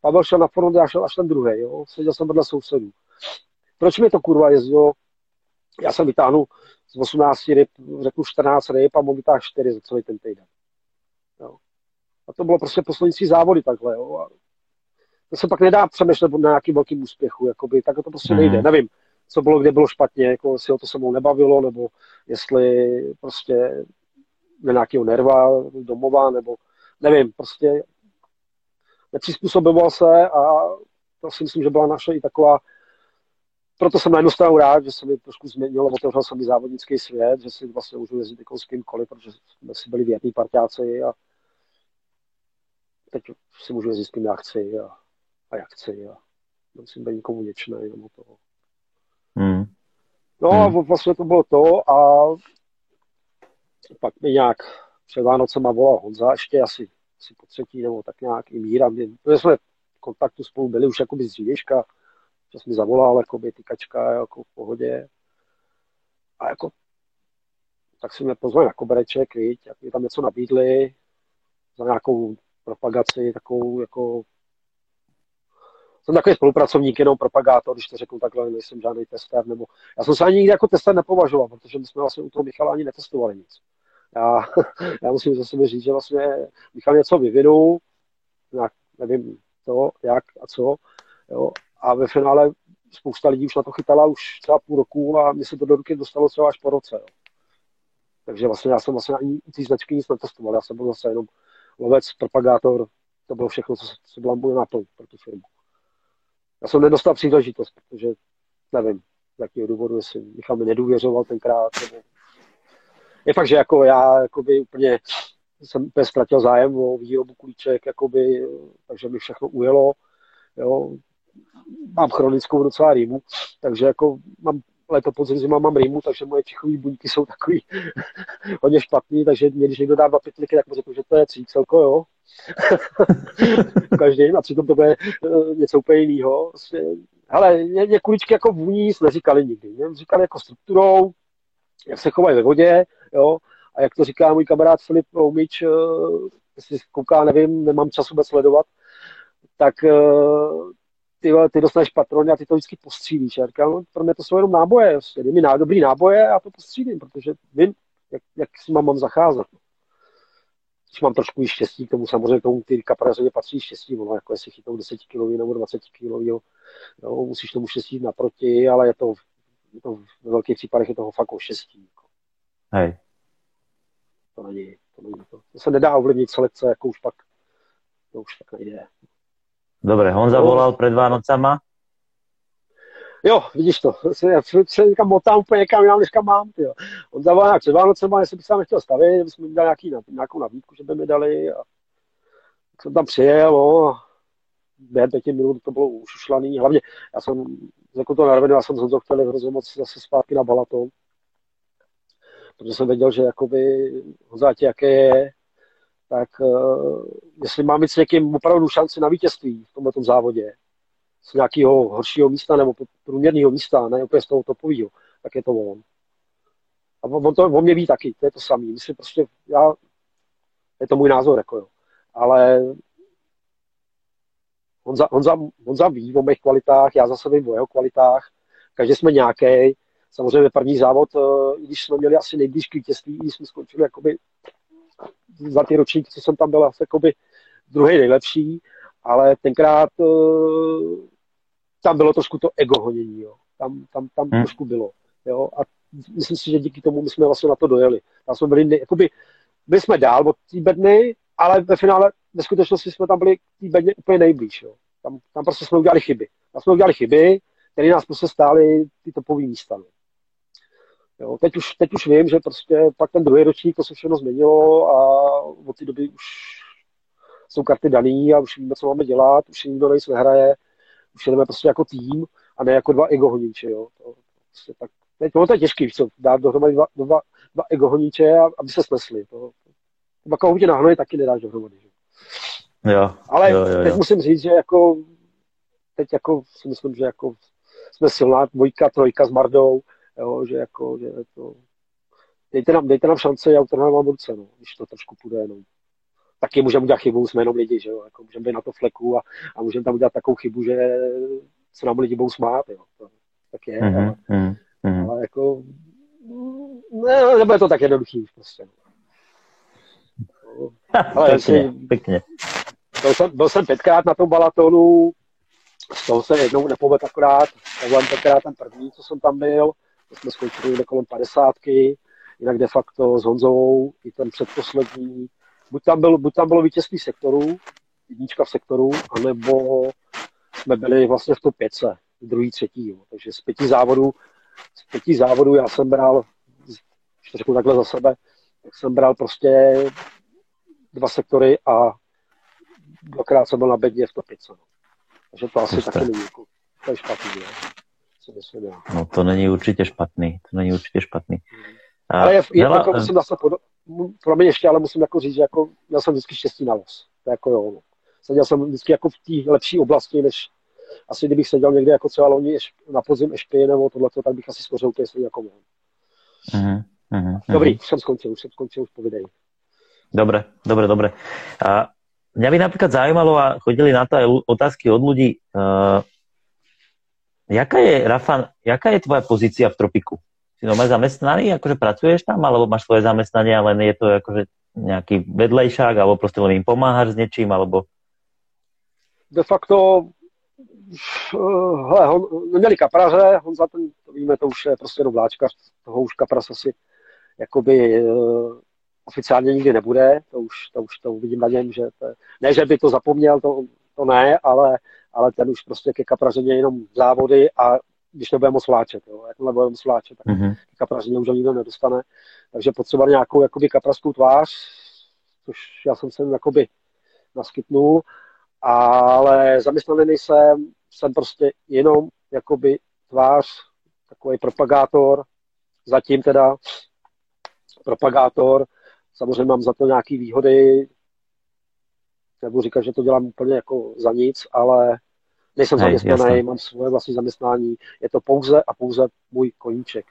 Pavel šel na Forhond, já šel až ten druhý. Jo. Seděl jsem vedle sousedů. Proč mi to kurva jezdilo? Já jsem vytáhnul z 18 ryb, řeknu 14 ryb a mohl vytáhnout 4 za celý ten týden. Jo. A to bylo prostě poslední závody takhle. Jo. A to se pak nedá přemýšlet na nějakým velkým úspěchu. Jakoby, tak to prostě nejde. Mm. Nevím, co bylo, kde bylo špatně, jako jestli ho to se mnou nebavilo, nebo jestli prostě nějakého nerva domova, nebo nevím, prostě nepřizpůsoboval se a to si myslím, že byla naše i taková proto jsem na jednu stranu rád, že se mi trošku změnilo, otevřel jsem mi závodnický svět, že si vlastně můžu jezdit jako s kýmkoliv, protože jsme si byli větní parťáci a teď si můžu jezdit s kým já chci a, a jak chci a musím být nikomu něčný nebo toho. Hmm. No hmm. a vlastně to bylo to a pak mi nějak před Vánocema volal Honza, ještě asi, asi po třetí nebo tak nějak i Míra, my jsme v kontaktu spolu byli už jakoby z dřívěžka, že mi zavolal, jako by tykačka, jako v pohodě. A jako, tak si mě pozvali na kobereček, víš, jak mi tam něco nabídli za nějakou propagaci, takovou jako jsem takový spolupracovník, jenom propagátor, když to řeknu takhle, nejsem žádný tester, nebo já jsem se ani nikdy jako tester nepovažoval, protože my jsme vlastně u toho Michala ani netestovali nic. Já, <laughs> já musím za sebe říct, že vlastně Michal něco vyvinul, nějak, nevím to, jak a co, jo, a ve finále spousta lidí už na to chytala už třeba půl roku a mi se to do ruky dostalo třeba až po roce. Jo. Takže vlastně já jsem vlastně ani ty značky nic netestoval, já jsem byl zase jenom lovec, propagátor, to bylo všechno, co, co byla můj náplň pro tu firmu. Já jsem nedostal příležitost, protože nevím, z jakého důvodu, jestli Michal mi nedůvěřoval tenkrát, nebo... Je fakt, že jako já jakoby úplně jsem úplně ztratil zájem o výrobu kulíček, jakoby, takže mi všechno ujelo. Jo mám chronickou docela rýmu, takže jako mám leto podzim zima mám rýmu, takže moje čichové buňky jsou takový <laughs> hodně špatný, takže mě, když někdo dá dva pytliky, tak mu řeknu, že to je cícelko, jo. <laughs> Každý, a přitom to bude uh, něco úplně jiného. Vlastně, hele, mě, mě kuličky jako vůní nic neříkali nikdy. Mě říkali jako strukturou, jak se chovají ve vodě, jo, a jak to říká můj kamarád Filip Oumič, uh, jestli kouká, nevím, nemám čas vůbec sledovat, tak uh, ty, ty dostaneš patrony a ty to vždycky postřílíš. Já říkám, no, pro mě to jsou jenom náboje, prostě. dej mi ná, dobrý náboje a to postřílím, protože vím, jak, jak si mám, mám zacházet. Když mám trošku štěstí, k tomu samozřejmě tomu ty kaprařeně patří štěstí, ono jako jestli chytou 10 kg nebo 20 kg, jo, musíš tomu štěstí naproti, ale je to, je to ve velkých případech je toho fakt o štěstí. Jako. Hej. To není, to není to. To se nedá ovlivnit selekce, jako už pak, to už tak nejde. Dobre, Honza volal pred Vánocama. Jo, vidíš to, já se někam motám úplně někam než kam mám. Tyjo. On zavolal nějak před Vánocema, jestli bych se nechtěl stavit, že bychom mi dali nějaký, nějakou nabídku, že by mi dali. A jsem tam přijel, no, během pěti minut to bylo ušušlaný. Hlavně já jsem, jako to na já jsem se to chtěl hrozně moc zase zpátky na Balaton, protože jsem věděl, že jakoby Honzáti, jaké je, tak uh, jestli mám mít s někým opravdu šanci na vítězství v tomto závodě, z nějakého horšího místa nebo průměrného místa, ne úplně z toho topového, tak je to on. A on to o mě ví taky, to je to samý. Myslím prostě, já, je to můj názor, jako jo. Ale Honza, Honza, Honza ví o mých kvalitách, já zase vím o jeho kvalitách, každý jsme nějaký. Samozřejmě první závod, eh, i když jsme měli asi nejblíž k vítězství, jsme skončili jakoby za ty ročníky, co jsem tam byl, asi jakoby druhý nejlepší, ale tenkrát eh, tam bylo trošku to ego honění, jo. Tam, tam, tam hmm. trošku bylo. Jo. A myslím si, že díky tomu my jsme vlastně na to dojeli. Tam jsme byli, jakoby, byli jsme dál od té bedny, ale ve finále ve skutečnosti jsme tam byli k té bedně úplně nejblíž. Jo. Tam, tam prostě jsme udělali chyby. Tam jsme udělali chyby, které nás prostě stály ty topové místa. No. Jo, teď, už, teď už vím, že prostě pak ten druhý ročník to se všechno změnilo a od té doby už jsou karty daný a už víme, co máme dělat, už nikdo nejs nehraje, už jdeme prostě jako tým a ne jako dva ego honíče. Jo. To, prostě tak, teď, to je těžký, co, dát dohromady dva, dva, dva ego honíče, aby se snesli. To, to takovou na hnoje taky nedáš dohromady. Že? Jo, Ale jo, jo, jo. teď musím říct, že jako teď jako si myslím, že jako jsme silná dvojka, trojka s Mardou, jo, že jako, že to, dejte nám, dejte nám šance, já utrhneme vám ruce, no, když to trošku půjde, no. Taky můžeme udělat chybu, jsme jenom lidi, že jo, jako můžeme být na to fleku a, a můžeme tam udělat takovou chybu, že se nám lidi budou smát, jo. To, tak je, mm-hmm, ale, mm-hmm. ale jako ne, nebude to tak jednoduchý prostě. No. <laughs> Ale pěkně, pěkně. Byl jsem, byl jsem pětkrát na tom balatonu, z toho se jednou nepovedl akorát, tohle tenkrát ten první, co jsem tam byl, to jsme skončili kolem padesátky, jinak de facto s Honzou, i ten předposlední, buď tam, byl, buď tam bylo vítězství sektoru, jednička v sektoru, anebo jsme byli vlastně v top 5, druhý, třetí. Jo. Takže z pěti závodů, z pěti závodů já jsem bral, když to řeknu takhle za sebe, tak jsem bral prostě dva sektory a dvakrát jsem byl na bedně v top 5. No. Takže to asi Jste. taky není jako, to je špatný. Ne? Myslím, no to není určitě špatný, to není určitě špatný. A, ale je, je, hele, jako, musím zase pod, pro mě ještě, ale musím jako říct, že jako, měl jsem vždycky štěstí na los. To jako jo, no. Seděl jsem vždycky jako v té lepší oblasti, než asi kdybych seděl někde jako třeba loni na podzim ještě nebo tohle, tak bych asi skořil úplně stejně jako mohl. Uh-huh, uh-huh, Dobrý, už jsem skončil, už jsem skončil, už povidej. Dobre, dobre, dobre. A mňa by napríklad zaujímalo, a chodili na to aj otázky od ľudí, uh, jaká je, Rafa, jaká je tvoja pozícia v tropiku? Si doma zamestnaný, akože pracuješ tam, alebo máš svoje zamestnanie, ale je to akože nejaký vedlejšák, alebo proste len im pomáhaš s niečím, alebo... De facto hele, hon, měli kapraře, on za ten, to víme, to už je prostě jenom vláčka, toho už kapras asi jakoby oficiálně nikdy nebude, to už, to už to uvidím na něm, že to, ne, že by to zapomněl, to, to ne, ale, ale ten už prostě ke kaprařeně jenom závody a když nebude moc vláčet, jo, jakmile bude moc vláčet, tak mm-hmm. ke kaprařeně už nikdo nedostane, takže potřeba nějakou jakoby kapraskou tvář, což já jsem sem jakoby naskytnul, ale zaměstnaný nejsem, jsem prostě jenom jakoby tvář, takový propagátor, zatím teda propagátor, Samozřejmě mám za to nějaké výhody, nebudu říkat, že to dělám úplně jako za nic, ale nejsem Nej, zaměstnaný, jasný. mám svoje vlastní zaměstnání, je to pouze a pouze můj koníček.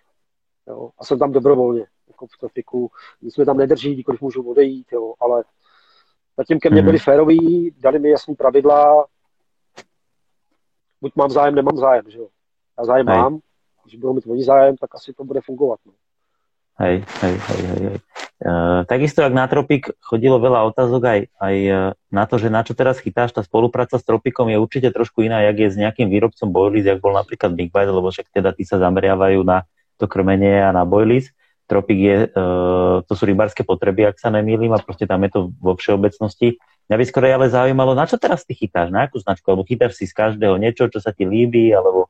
Jo? A jsem tam dobrovolně, jako v tropiku, nic mě tam nedrží, když můžu odejít, jo? ale zatím ke mně mm. byli féroví, dali mi jasný pravidla, buď mám zájem, nemám zájem, že jo. Já zájem Hej. mám, když budou mít oni zájem, tak asi to bude fungovat. No. Hej, hej, hej, hej, hej. Uh, takisto, ak na Tropik chodilo veľa otázok aj, aj uh, na to, že na čo teraz chytáš, tá spolupráca s Tropikom je určite trošku iná, jak je s nejakým výrobcom Boilies, jak bol napríklad Big Bite, lebo však teda tí sa zameriavajú na to krmenie a na Boilies. Tropik je, uh, to sú rybárske potreby, ak sa nemýlim, a proste tam je to vo všeobecnosti. Mňa by skoro ale zaujímalo, na čo teraz ty chytáš, na akú značku, alebo chytáš si z každého niečo, čo sa ti líbí, alebo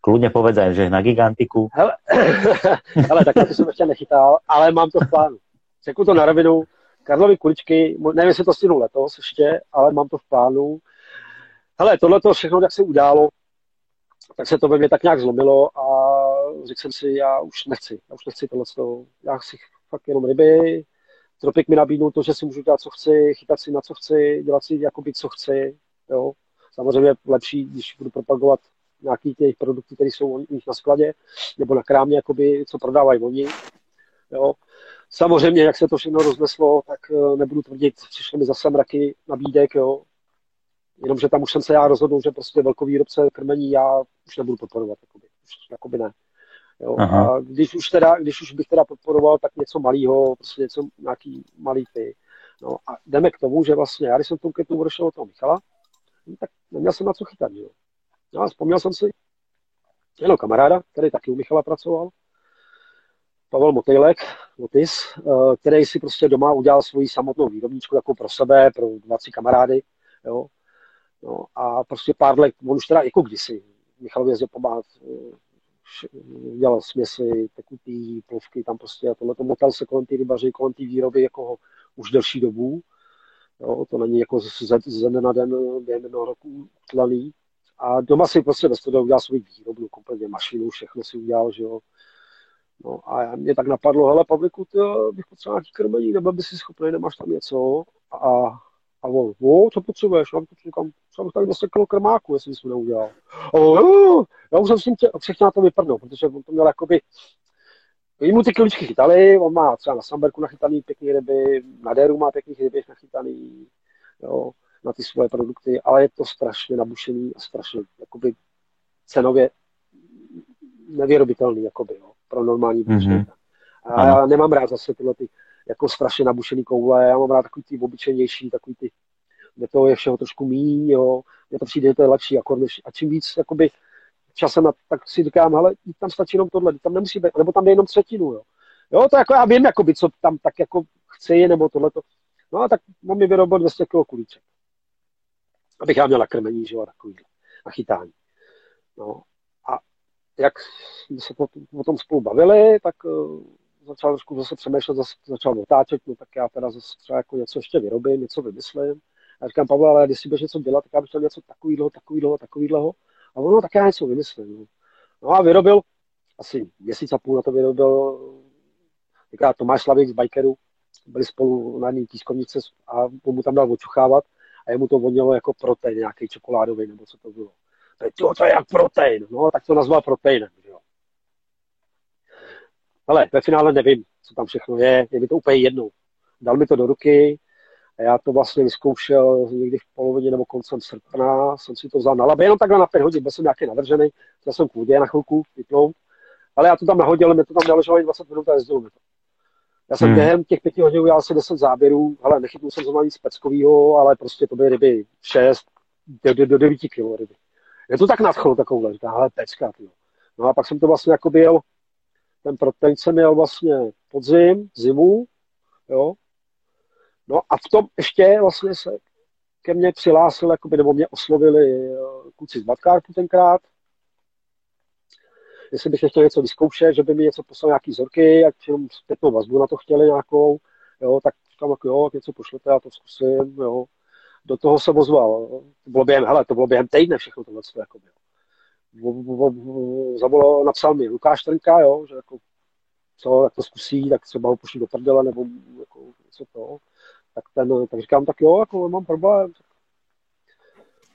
Kľudne povedz že na gigantiku. Hele, <coughs> hele tak to jsem ještě nechytal, ale mám to v plánu. Řeknu to na rovinu, Karlovy kuličky, nevím, jestli to stihnu letos ještě, ale mám to v plánu. Hele, tohle to všechno, jak se událo, tak se to ve mně tak nějak zlomilo a řekl jsem si, já už nechci, já už nechci tohle, já chci fakt jenom ryby, Tropik mi nabídnul to, že si můžu dělat, co chci, chytat si na co chci, dělat si jakoby, co chci, jo. Samozřejmě lepší, když budu propagovat nějaký těch produkty, které jsou u nich na skladě, nebo na krámě, jakoby, co prodávají oni, jo. Samozřejmě, jak se to všechno rozneslo, tak eh, nebudu tvrdit, přišly mi zase mraky nabídek, jo. Jenomže tam už jsem se já rozhodl, že prostě výrobce krmení já už nebudu podporovat, jakoby, už jakoby ne. Jo? A když už, teda, když už bych teda podporoval, tak něco malého, prostě něco, nějaký malý ty. No a jdeme k tomu, že vlastně já, když jsem tou ketu odešel od toho Michala, no, tak neměl jsem na co chytat, jo. No a vzpomněl jsem si jenom kamaráda, který taky u Michala pracoval, Pavel Motejlek, Motis, eh, který si prostě doma udělal svoji samotnou výrobničku jako pro sebe, pro 20 kamarády, jo. No a prostě pár let, on už teda jako kdysi, Michal jezdil pomáhat eh, dělal směsi, tekutý, plovky, tam prostě a tohle to motal se kolem té rybaři, kolem té výroby jako už delší dobu. Jo, to není jako ze, ze dne na den během jednoho roku tlaný. A doma si prostě ve studiu udělal svůj výrobnu, kompletně mašinu, všechno si udělal, že jo. No a mě tak napadlo, hele Pavliku, ty bych potřeboval nějaký krmení, nebo by si schopný, nemáš tam něco. A a on, o, co potřebuješ? Já říkám, třeba bych 200 kg krmáku, jestli jsem neudělal. A on, já už jsem s tím tě, všechno na to vyprdnul, protože on to měl jakoby, Jí mu ty kličky chytali, on má třeba na Samberku nachytaný pěkný ryby, na Deru má pěkný ryby nachytaný, jo, na ty svoje produkty, ale je to strašně nabušený a strašně jakoby cenově nevyrobitelný jakoby, jo, pro normální mm-hmm. A já nemám rád zase tyhle ty jako strašně nabušený koule. Já mám rád takový ty obyčejnější, takový ty, kde to je všeho trošku míň, jo. Mně to přijde, že to je lepší akord, než, a čím víc, jakoby, časem, na, tak si říkám, hele, tam stačí jenom tohle, tam nemusí být, nebo tam jde jenom třetinu, jo. Jo, to jako já vím, jakoby, co tam tak jako chci, nebo tohleto. No a tak mám mi vyrobil 200 kg kulíček. Abych já měl na krmení, že jo, takový, na chytání. No a jak jsme se o tom spolu bavili, tak uh, začal trošku zase přemýšlet, zase začal otáčet, no tak já teda zase třeba jako něco ještě vyrobím, něco vymyslím. A říkám, Pavel, ale když si budeš něco dělat, tak já bych chtěl něco takového, takového, takového. A ono, tak já něco vymyslím. No. no a vyrobil, asi měsíc a půl na to vyrobil, tenkrát Tomáš Slavík z Bikeru, byli spolu na jedné tiskovnice a mu tam dal očuchávat a jemu to vonilo jako protein, nějaký čokoládový, nebo co to bylo. To, to je jak protein, no, tak to nazval proteinem. Jo. Ale ve finále nevím, co tam všechno je, je mi to úplně jedno. Dal mi to do ruky a já to vlastně vyzkoušel někdy v polovině nebo koncem srpna, jsem si to vzal na labe, jenom takhle na pět hodin, byl jsem nějaký navržený, chtěl jsem k vodě na chvilku vypnout, ale já to tam nahodil, mě to tam naleželo 20 minut a jezdilo mi to. Já jsem hmm. během těch pěti hodin udělal asi 10 záběrů, ale nechytnul jsem zrovna nic peckovýho, ale prostě to byly ryby 6 do, do, do 9 kg ryby. Je to tak nadchlo takovouhle, hele, pecka, tyjo. No a pak jsem to vlastně jako byl ten protein jsem měl vlastně podzim, zimu, jo. No a v tom ještě vlastně se ke mně přihlásil, jakoby, nebo mě oslovili eh, kluci z Badkárku tenkrát, jestli bych chtěl něco vyzkoušet, že by mi něco poslal nějaký vzorky, jak jenom zpětnou vazbu na to chtěli nějakou, jo, tak říkám, jako jo, něco pošlete, já to zkusím, jo. Do toho se ozval. To bylo během, hele, to bylo během týdne všechno tohle, jako bylo zavolal, napsal mi Lukáš Trnka, jo, že jako co, jak to zkusí, tak třeba ho puší do prdele, nebo jako něco to. Tak, ten, tak říkám, tak jo, jako mám problém.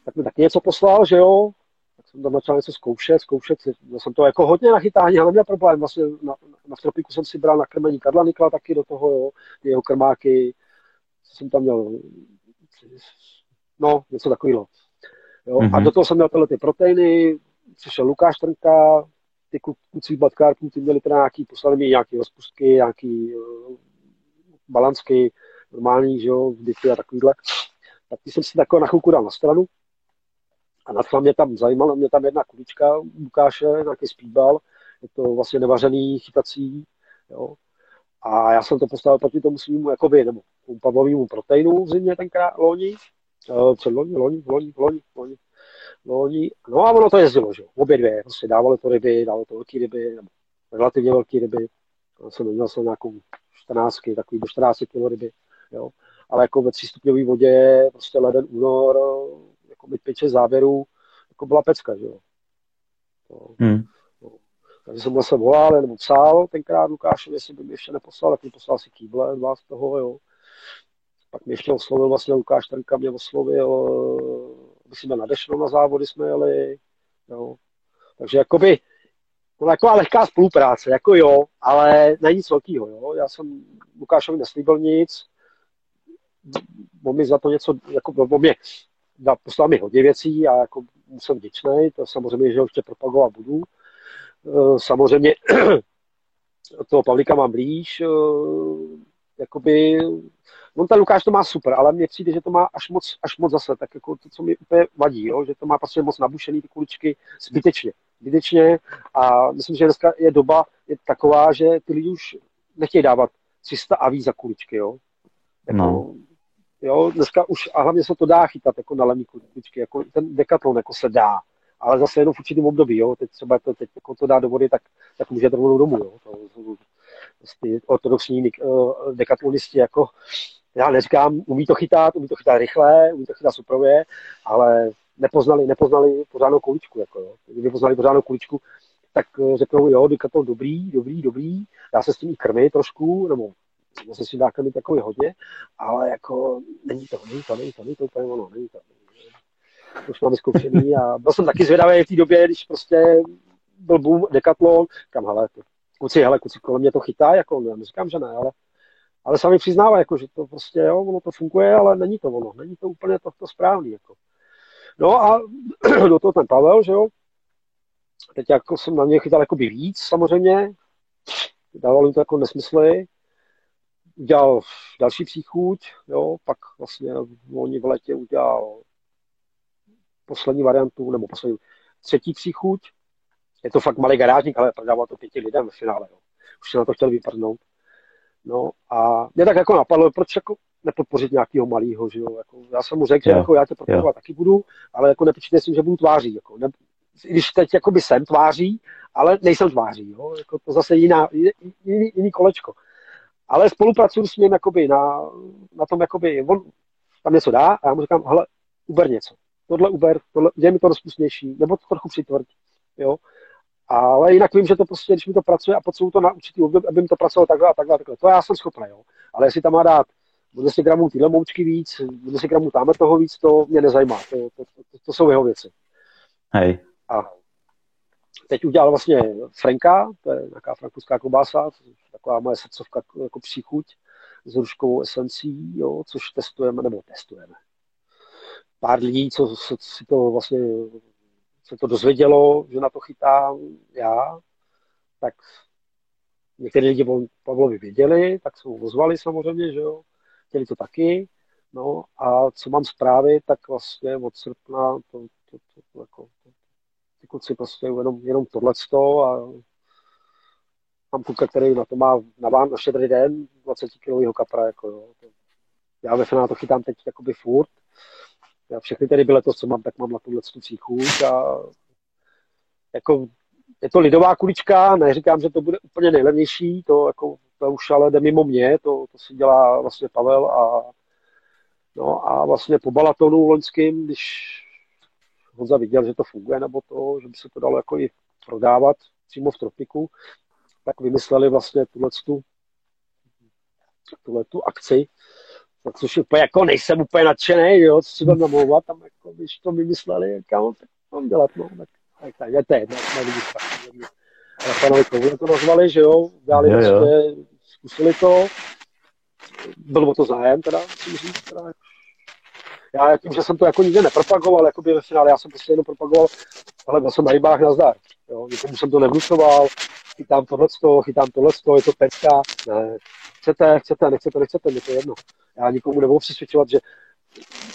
Tak mi taky něco poslal, že jo, tak jsem tam začal něco zkoušet, zkoušet, já jsem to jako hodně nachytání, ale neměl problém, vlastně na, na tropiku jsem si bral na krmení Karla Nikla taky do toho, jo, jeho krmáky, jsem tam měl, no, něco takového. Jo? Mm-hmm. A mhm. do toho jsem měl tyhle ty proteiny, přišel Lukáš Trnka, ty kluci Badkárků, ty měli teda nějaký, poslali mi nějaký rozpustky, nějaký uh, balansky, normální, že jo, vdyky a takovýhle. Tak ty jsem si takové na chvilku dal na stranu a nadchla mě tam, zajímala mě tam jedna kulička Lukáše, nějaký speedball, je to vlastně nevařený chytací, jo. A já jsem to postavil proti tomu svýmu, jakoby, nebo Pavlovému proteinu v zimě tenkrát, loni, uh, loni, loni, loni, loni, loni, loni. No a ono to jezdilo, že obě dvě, prostě dávalo to ryby, dávalo to velké ryby, nebo relativně velké ryby. Já jsem měl jsem nějakou 14, takový do 14 kg ryby. jo. Ale jako ve třístupňové vodě, prostě leden únor, jako mít pět záběrů, jako byla pecka, že jo. Hmm. No. Takže jsem zase volal, nebo psal tenkrát Lukášovi, jestli by mi ještě neposlal, tak mi poslal si kýble, dva z toho, jo. Pak mě ještě oslovil vlastně Lukáš Trnka, mě oslovil, aby si na Dešnou na závody jsme jeli, jo. Takže jakoby, to taková lehká spolupráce, jako jo, ale na nic velkého, jo. Já jsem Lukášovi neslíbil nic, on mi za to něco, jako on mě poslal mi hodně věcí a jako jsem vděčný, to samozřejmě, že ho ještě propagovat budu. Eh, samozřejmě <clears throat> toho Pavlíka mám blíž, eh, jakoby, on ten Lukáš to má super, ale mně přijde, že to má až moc, až moc zase, tak jako to, co mi úplně vadí, jo, že to má prostě moc nabušený ty kuličky zbytečně, zbytečně a myslím, že dneska je doba je taková, že ty lidi už nechtějí dávat 300 a víc za kuličky, jo. Jako, no. Jo, dneska už, a hlavně se to dá chytat jako na lemí kuličky, jako ten dekatlon jako se dá, ale zase jenom v určitém období, jo. Teď třeba to, teď, jako to dá do vody, tak, tak může rovnou domů, jo. To, to, prostě ortodoxní uh, dekatlonisti, jako já neříkám, umí to chytat, umí to chytat rychle, umí to chytat suprově, ale nepoznali, nepoznali pořádnou kuličku, jako jo. Kdyby poznali pořádnou kuličku, tak uh, řeknou, jo, dekatlon dobrý, dobrý, dobrý, dá se s tím i krmit trošku, nebo se s tím dá takový hodně, ale jako není to, není to, není to, není to úplně ono, není to. Už mám vyzkoušený a byl jsem taky zvědavý v té době, když prostě byl boom Decathlon, kam hele, to kluci, hele, kluci kolem mě to chytá, jako já neříkám, že ne, ale, ale sami přiznává, jako, že to prostě, jo, ono to funguje, ale není to ono, není to úplně to, to správný, jako. No a <clears throat> do toho ten Pavel, že jo, teď jako jsem na něj chytal jako by víc, samozřejmě, dával jim to jako nesmysly, udělal další příchuť, jo, pak vlastně oni v letě udělal poslední variantu, nebo poslední třetí příchuť, je to fakt malý garážník, ale prodával to pěti lidem v finále. Jo. Už se na to chtěl vyprdnout. No a mě tak jako napadlo, proč jako nepodpořit nějakého malého, že jo. Jako, já jsem mu řekl, že jako já tě podporovat taky budu, ale jako nepočítej s tím, že budu tváří. Jako, ne, když teď jako by jsem tváří, ale nejsem tváří. Jo. Jako, to zase jiná, jiný, jiný kolečko. Ale spolupracuju s ním jakoby na, na tom, jakoby, on tam něco dá a já mu říkám, hele, uber něco. Tohle uber, tohle, děj mi to rozpustnější, nebo to trochu přitvrď. Jo ale jinak vím, že to prostě, když mi to pracuje a potřebuji to na určitý období, aby mi to pracovalo takhle a takhle takhle. To já jsem schopný, jo. Ale jestli tam má dát 200 gramů tyhle moučky víc, 200 gramů tamhle toho víc, to mě nezajímá. To, to, to, to jsou jeho věci. Hej. A teď udělal vlastně Franka, to je nějaká frankovská klobása, taková moje srdcovka jako příchuť s ruškovou esencí, jo, což testujeme, nebo testujeme. Pár lidí, co si to vlastně se to dozvědělo, že na to chytám já, tak některé lidi Pavlovi věděli, tak se ho ozvali samozřejmě, že jo, chtěli to taky, no a co mám zprávy, tak vlastně od srpna to, to, to, to jako, ty kluci prostě jenom, jenom tohleto a mám kluka, který na to má na, vám, na štědrý den 20 kilového kapra, jako jo. Já ve finále to chytám teď jakoby furt, já všechny tedy byly to, co mám, tak mám na tuhle příchuť a jako je to lidová kulička, neříkám, že to bude úplně nejlevnější, to, jako, to už ale jde mimo mě, to, to si dělá vlastně Pavel a no a vlastně po balatonu loňským, když Honza viděl, že to funguje, nebo to, že by se to dalo jako i prodávat přímo v tropiku, tak vymysleli vlastně tuhle tu akci, což úplně jako nejsem úplně nadšený, jo, co si budeme namlouvat, tam jako, když to vymysleli, jak já tak mám dělat, no, tak, tak, tak je to jedno, nevidíš tak, ale panovi Kovu to nazvali, že jo, dali. Prostě, zkusili to, byl o to zájem, teda, musím říct, teda, já tím, že jsem to jako nikde nepropagoval, jako by ve finále, já jsem prostě jenom propagoval, ale byl jsem na rybách na zdar, jo, nikomu jsem to nevnucoval, chytám tohle, chytám tohle, je to pecka, ne, chcete, chcete, nechcete, nechcete, mi to jedno. Já nikomu nebudu přesvědčovat, že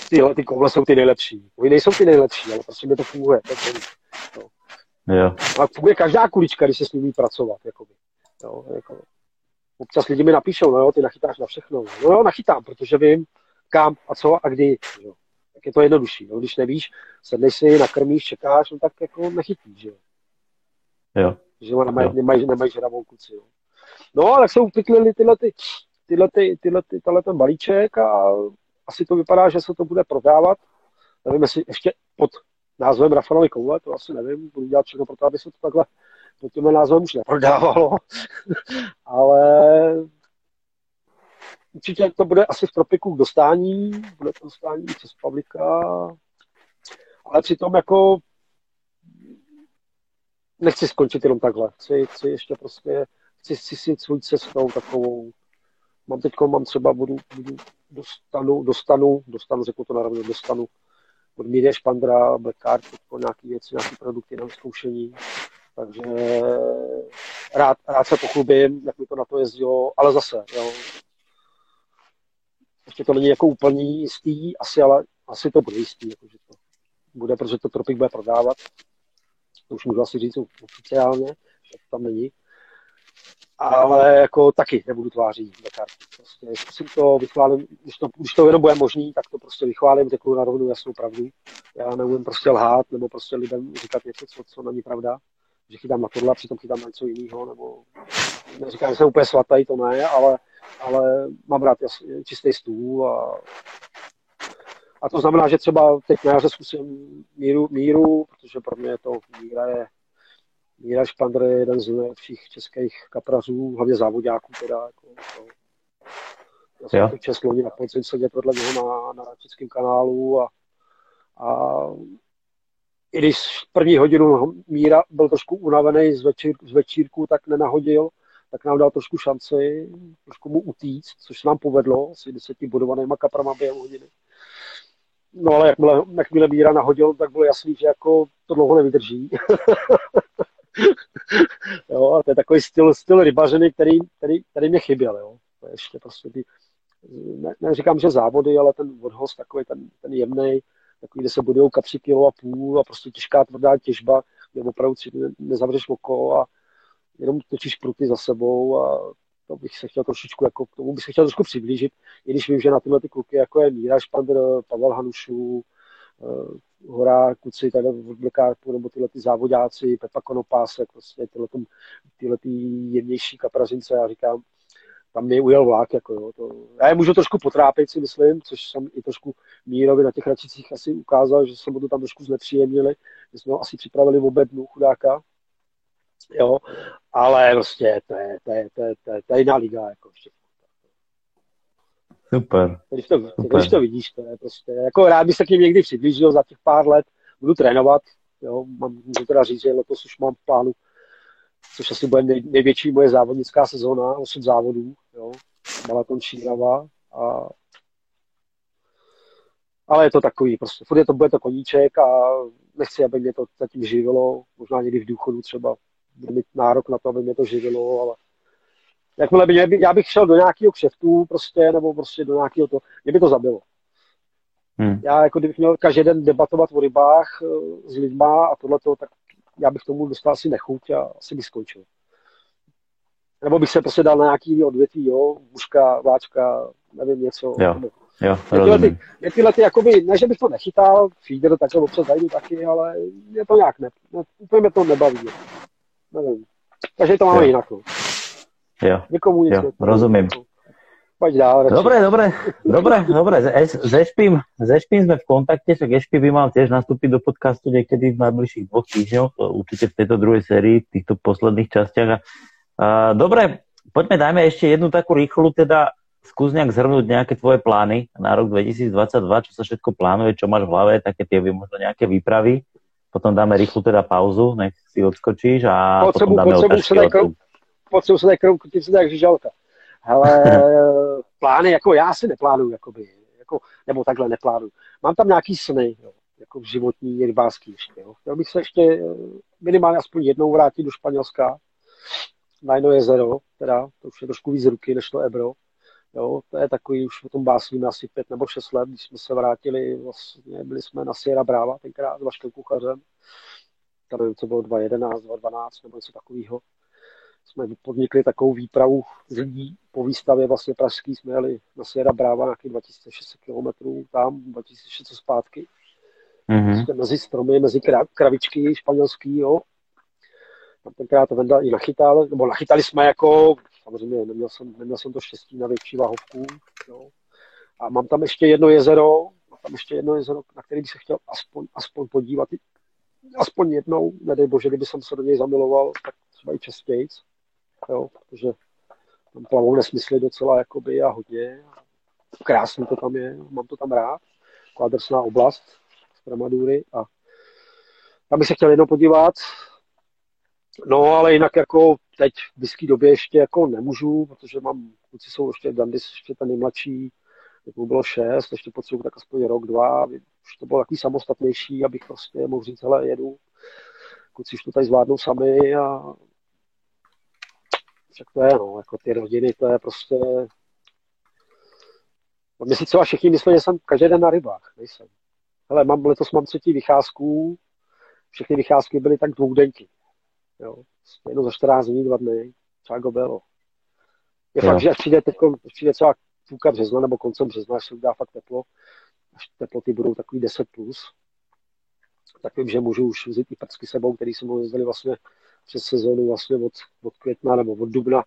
tyhle ty koule jsou ty nejlepší. Oni nejsou ty nejlepší, ale prostě mi to funguje. Tak no. Jo. Ale funguje každá kulička, když se s nimi pracovat. Jakoby. Jo, jako. Občas lidi mi napíšou, no jo, ty nachytáš na všechno. No jo, nachytám, protože vím, kam a co a kdy. Jo. Tak je to jednodušší. Jo. Když nevíš, sedneš si, nakrmíš, čekáš, no tak jako nechytíš. Jo. Jo. Že nemají, nemají, nemají žravou kuci. Jo. No, tak se upytlili tyhle ty, tyhle, ty, tyhle, ty, tyhle ten balíček a asi to vypadá, že se to bude prodávat. Nevím, jestli ještě pod názvem Rafaelovi Koule, to asi nevím, budu dělat všechno pro to, aby se to takhle pod tímhle názvem už neprodávalo, <laughs> ale určitě to bude asi v tropiku k dostání, bude to dostání přes Pavlika, ale přitom jako nechci skončit jenom takhle. Chci, chci ještě prostě, chci, chci si svou cestou takovou, mám teď, mám třeba, budu, budu dostanu, dostanu, dostanu, řeknu to naravně, dostanu od Míry Špandra, Blackcard, nějaký věci, nějaké produkty na zkoušení. Takže rád, rád se pochlubím, jak mi to na to jezdilo, ale zase, jo, ještě to není jako úplný jistý, asi, ale asi to bude jistý, jako, že to bude, protože to Tropik bude prodávat. To už můžu asi říct oficiálně, že to tam není. Ale jako taky nebudu tváří na karty. Prostě zkusím to, vychválím, když to, když to jenom bude možný, tak to prostě vychválím, řeknu na rovnou jasnou pravdu. Já nebudem prostě lhát, nebo prostě lidem říkat něco, co, co není pravda, že chytám na tohle, přitom chytám na něco jiného, nebo neříkám, že jsem úplně svatý, to ne, ale ale mám rád jasný, čistý stůl a, a to znamená, že třeba teď na jaře zkusím míru, míru, protože pro mě to míra je Míra Špandr je jeden z nejlepších českých kaprařů, hlavně závodňáků teda. Jako, to, já jsem tu čest loni na podzim sedět vedle něho na, na českém kanálu a, a i když první hodinu Míra byl trošku unavený z, večír, z večírku, tak nenahodil, tak nám dal trošku šanci, trošku mu utíct, což se nám povedlo, asi desetibodovanýma kaprama během hodiny. No ale jakmile, jakmile Bíra nahodil, tak bylo jasný, že jako to dlouho nevydrží. <laughs> jo, a to je takový styl, styl rybařiny, který, který, který mě chyběl. Jo. To je ještě prostě ty, ne, neříkám, že závody, ale ten odhoz takový ten, ten jemný, takový, kde se budou kapři kilo a půl a prostě těžká tvrdá těžba, kde opravdu si nezavřeš oko a, jenom točíš pruty za sebou a to bych se chtěl trošičku, jako k tomu bych se chtěl trošku přiblížit, i když vím, že na tyhle ty kluky, jako je Míra Špander, Pavel Hanušů, uh, Hora Kuci, tady v Blekápu, nebo tyhle ty závodáci, Pepa Konopásek, prostě tyhle, tom, tyhle ty jemnější kaprazince, já říkám, tam mě ujel vlák, jako jo, to, já je můžu trošku potrápit, si myslím, což jsem i trošku Mírovi na těch radicích asi ukázal, že se mu to tam trošku znepříjemnili, že jsme ho asi připravili v obednu chudáka, jo, ale prostě to je, to je, to je, to je, to je jiná liga, jako ještě. Super. Když to, Super. Když to vidíš, to je prostě, jako rád bych se k ním někdy přiblížil za těch pár let, budu trénovat, jo, mám, můžu teda říct, že letos už mám v plánu, což asi bude nej, největší moje závodnická sezóna, 8 závodů, jo, Balaton Šírava a ale je to takový, prostě furt je to, bude to koníček a nechci, aby mě to zatím živilo, možná někdy v důchodu třeba budu mít nárok na to, aby mě to živilo, ale jakmile by mě, já bych šel do nějakého kšeftu prostě, nebo prostě do nějakého to, mě by to zabilo. Hmm. Já jako kdybych měl každý den debatovat o rybách eh, s lidma a tohleto, tak já bych tomu dostal asi nechuť a asi bych skončil. Nebo bych se prostě dal na nějaký odvětví, jo, mužka, váčka, nevím, něco. Jo. Jo, tyhle, ty, tyhle ty, jakoby, ne, že bych to nechytal, feeder takhle občas zajdu taky, ale je to nějak ne, ne úplně mě to nebaví. Nevím. Takže to máme jo. jinak. No. Jo, Někomu nic jo, rozumím. Pojď dál. Radši. Dobre, dobre, dobre, dobre. Se Ešpím, se Ešpím sme v kontakte, však Ešpí by mal tiež nastúpiť do podcastu niekedy v najbližších dvoch týždňoch, určite v tejto druhej sérii, v týchto posledných častiach. A, a, dobre, poďme, dajme ešte jednu takú rýchlu, teda skús nejak zhrnúť nejaké tvoje plány na rok 2022, čo sa všetko plánuje, čo máš v hlave, také tie možno nejaké výpravy potom dáme rychlou teda pauzu, nech si odskočíš a potřebu, potom dáme potřebu se krv, potřebu se ty se jak žalka. Ale <laughs> plány, jako já si neplánuju, jakoby, jako, nebo takhle neplánuju. Mám tam nějaký sny, jo, jako životní, rybářský ještě. Jo. Chtěl bych se ještě eh, minimálně aspoň jednou vrátit do Španělska, na jedno jezero, teda, to už je trošku víc ruky než to Ebro. Jo, to je takový, už o tom básníme asi pět nebo šest let, když jsme se vrátili, vlastně byli jsme na Sierra Brava tenkrát s Vaškem Kuchařem, tam nevím, co bylo 2.11, 2.12 nebo něco takového. Jsme podnikli takovou výpravu lidí po výstavě vlastně pražský, jsme jeli na Sierra Brava nějakých 2600 km tam, 2600 zpátky. Mm-hmm. Mezi stromy, mezi kravičky španělský, jo. Tam tenkrát to Venda i nachytal, nebo nachytali jsme jako samozřejmě neměl jsem, neměl jsem to štěstí na větší váhovku. Jo. A mám tam ještě jedno jezero, mám tam ještě jedno jezero, na který bych se chtěl aspoň, aspoň podívat. Aspoň jednou, nedej bože, kdyby jsem se do něj zamiloval, tak třeba i častěji, jo, protože tam plavou nesmysly docela jakoby a hodně. Krásný to tam je, mám to tam rád. Taková oblast z Pramadury a tam bych se chtěl jednou podívat. No, ale jinak jako teď v blízké době ještě jako nemůžu, protože mám, kluci jsou ještě Dandis, ještě ten nejmladší, mu bylo šest, ještě potřebuji tak aspoň rok, dva, už to bylo takový samostatnější, abych prostě mohl říct, hele, jedu, kluci už to tady zvládnou sami a však to je, no, jako ty rodiny, to je prostě, mě si třeba všichni myslí, že jsem každý den na rybách, nejsem. Hele, mám, letos mám třetí vycházku, všechny vycházky byly tak dvoudenky. Jo. Jenom za 14 dní, dva dny. Třeba go bylo. Je jo. fakt, že až přijde, teď, přijde třeba půlka března nebo koncem března, až se udá fakt teplo, až teploty budou takový 10 plus, tak vím, že můžu už vzít i prcky sebou, který jsme jezdili vlastně přes sezónu vlastně od, od května nebo od dubna,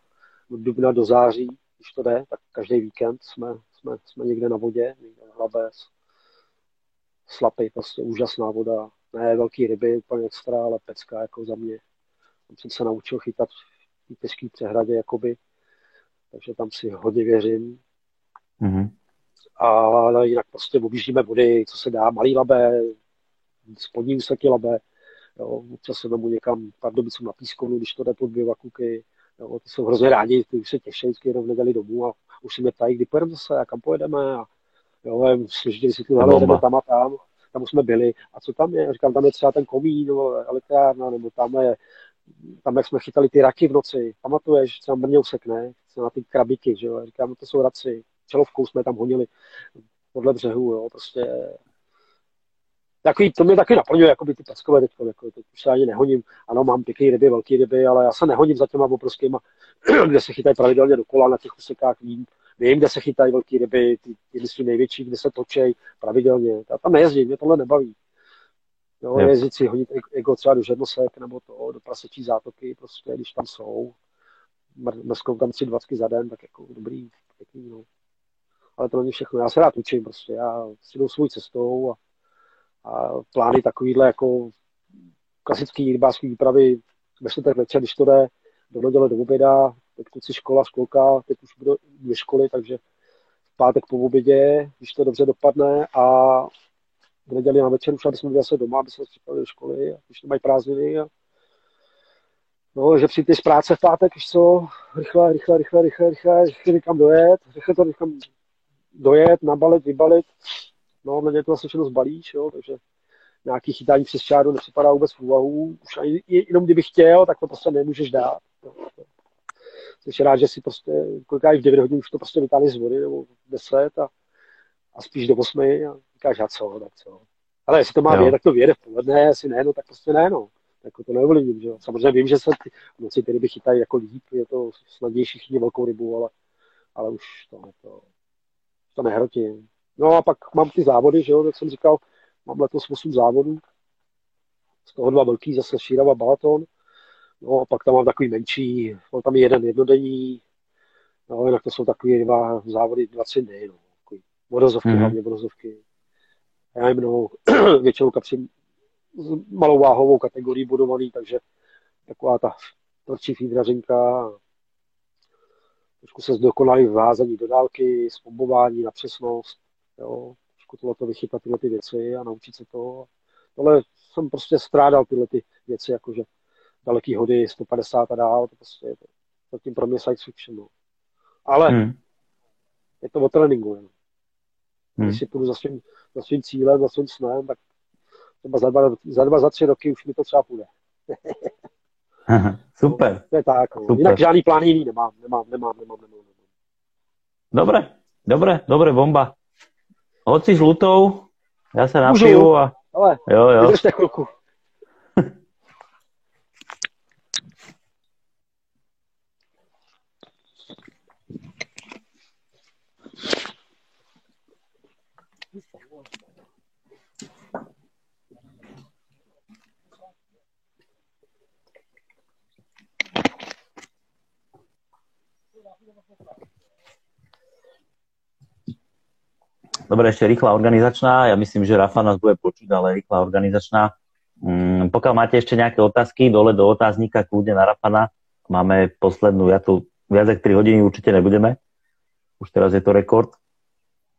od dubna do září, když to jde, tak každý víkend jsme, jsme, jsme někde na vodě, někde na Hlabec, Slapy, prostě úžasná voda, ne velký ryby, úplně extra, ale pecka jako za mě. Jsem se naučil chytat v té těžké přehradě, jakoby, takže tam si hodně věřím. Mm-hmm. Ale jinak prostě objíždíme vody, co se dá, malý labe, spodní úseky labe, jo, občas se vemu někam Pardubicům na pískovnu, když to jde pod bivakuky, jo, ty jsou hrozně rádi, ty už se těší, vždycky jenom v neděli domů a už si mě ptají, kdy pojedeme zase a kam pojedeme a jo, složitě vysvětlit, ale jdeme tam a tam tam už jsme byli. A co tam je? Říkám, tam je třeba ten komín, nebo elektrárna, nebo tam je, tam, jak jsme chytali ty raky v noci, pamatuješ, třeba mrňousek, ne? Na ty krabiky, že jo? Říkám, no to jsou raci. Čelovkou jsme tam honili podle břehu, jo, prostě takový, to mě taky naplňuje, jako by ty peckové teď, jako, teď už se ani nehoním. Ano, mám pěkné ryby, velké ryby, ale já se nehoním za těma obrovskýma, <clears throat> kde se chytají pravidelně dokola na těch úsekách, vím, Vím, kde se chytají velké ryby, ty, ty myslím největší, kde se točej pravidelně. Já tam nejezdím, mě tohle nebaví. Jo, yep. jezdit si honit jako třeba do žednosek nebo to, do prasečí zátoky, prostě, když tam jsou. Mrzkou tam tři dvacky za den, tak jako dobrý, pěkný, no. Ale to není všechno. Já se rád učím prostě. Já si jdu svou cestou a, a plány takovýhle jako klasický rybářský výpravy ve čtvrtek večer, když to jde do neděle do oběda, teď kluci škola, školka, teď už budou dvě školy, takže v pátek po obědě, když to dobře dopadne a v neděli na večer už, jsme byli zase doma, aby jsme připravili do školy, a když to mají prázdniny a No, že přijít z práce v pátek, co, rychle, rychle, rychle, rychle, rychle, rychle někam dojet, rychle to někam dojet, nabalit, vybalit. No, mě to vlastně všechno zbalíš, jo, takže nějaký chytání přes čáru nepřipadá vůbec v úvahu. Už ani, jenom kdybych chtěl, tak to prostě nemůžeš dát. Jo jsi rád, že si prostě kolikrát v 9 hodin už to prostě vytáhli z vody nebo 10 a, a spíš do 8 a říkáš, a co, tak co. Ale jestli to má vědět, tak to vyjede v poledne, jestli ne, no tak prostě ne, no. Tak to neovlivním, že. Samozřejmě vím, že se ty noci ty ryby chytají jako líp, je to snadnější chytit velkou rybu, ale, ale už to, to, to nehrotím. No a pak mám ty závody, že jo, jak jsem říkal, mám letos 8 závodů, z toho dva velký, zase Šírava Balaton, No a pak tam mám takový menší, mám tam jeden jednodenní, no jinak to jsou takový dva závody 20 dny, no. Takový vodozovky, mm-hmm. hlavně vodozovky. Já jim no, <clears throat> většinou kapřím s malou váhovou kategorii budovaný, takže taková ta tvrdší fídrařinka, trošku se zdokonalí vázání do dálky, zpombování na přesnost, jo, trošku tohle vychytat tyhle ty věci a naučit se to. Tohle jsem prostě strádal tyhle ty věci, jakože daleký hody 150 a dál, to prostě je to, zatím pro mě science fiction. No. Ale hmm. je to o tréninku. Jen. Hmm. Když si půjdu za svým, za svým cílem, za svým snem, tak třeba za dva, za dva, za tři roky už mi to třeba půjde. Super. No, to je tak. No. Super. Jinak žádný plán jiný nemám, nemám, nemám, nemám, nemám. nemám. Dobre, dobre, dobre, bomba. Hoď si žlutou, já se napiju a... Ale jo, jo. vydržte chvilku. Dobre, ešte rýchla organizačná. Ja myslím, že Rafa nás bude počuť, ale rýchla organizačná. Mm, pokiaľ máte ešte nejaké otázky, dole do otáznika kľudne na Rafana. Máme poslednú, ja tu viac ako 3 hodiny určite nebudeme. Už teraz je to rekord,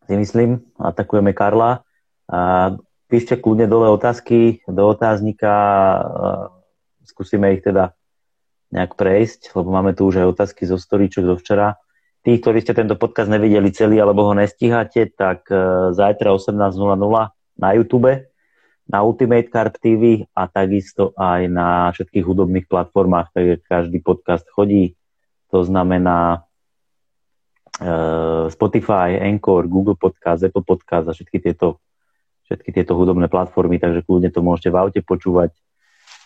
si myslím. Atakujeme Karla. A píšte kľudne dole otázky do otáznika. Skúsime ich teda nejak prejsť, lebo máme tu už aj otázky zo storíčok zo včera. Tí, ktorí ste tento podcast nevideli celý alebo ho nestíhate, tak uh, zajtra 18.00 na YouTube, na Ultimate Carp TV a takisto aj na všetkých hudobných platformách, takže každý podcast chodí. To znamená uh, Spotify, Anchor, Google Podcast, Apple Podcast a všetky tieto, všetky tieto hudobné platformy, takže kľudne to môžete v aute počúvať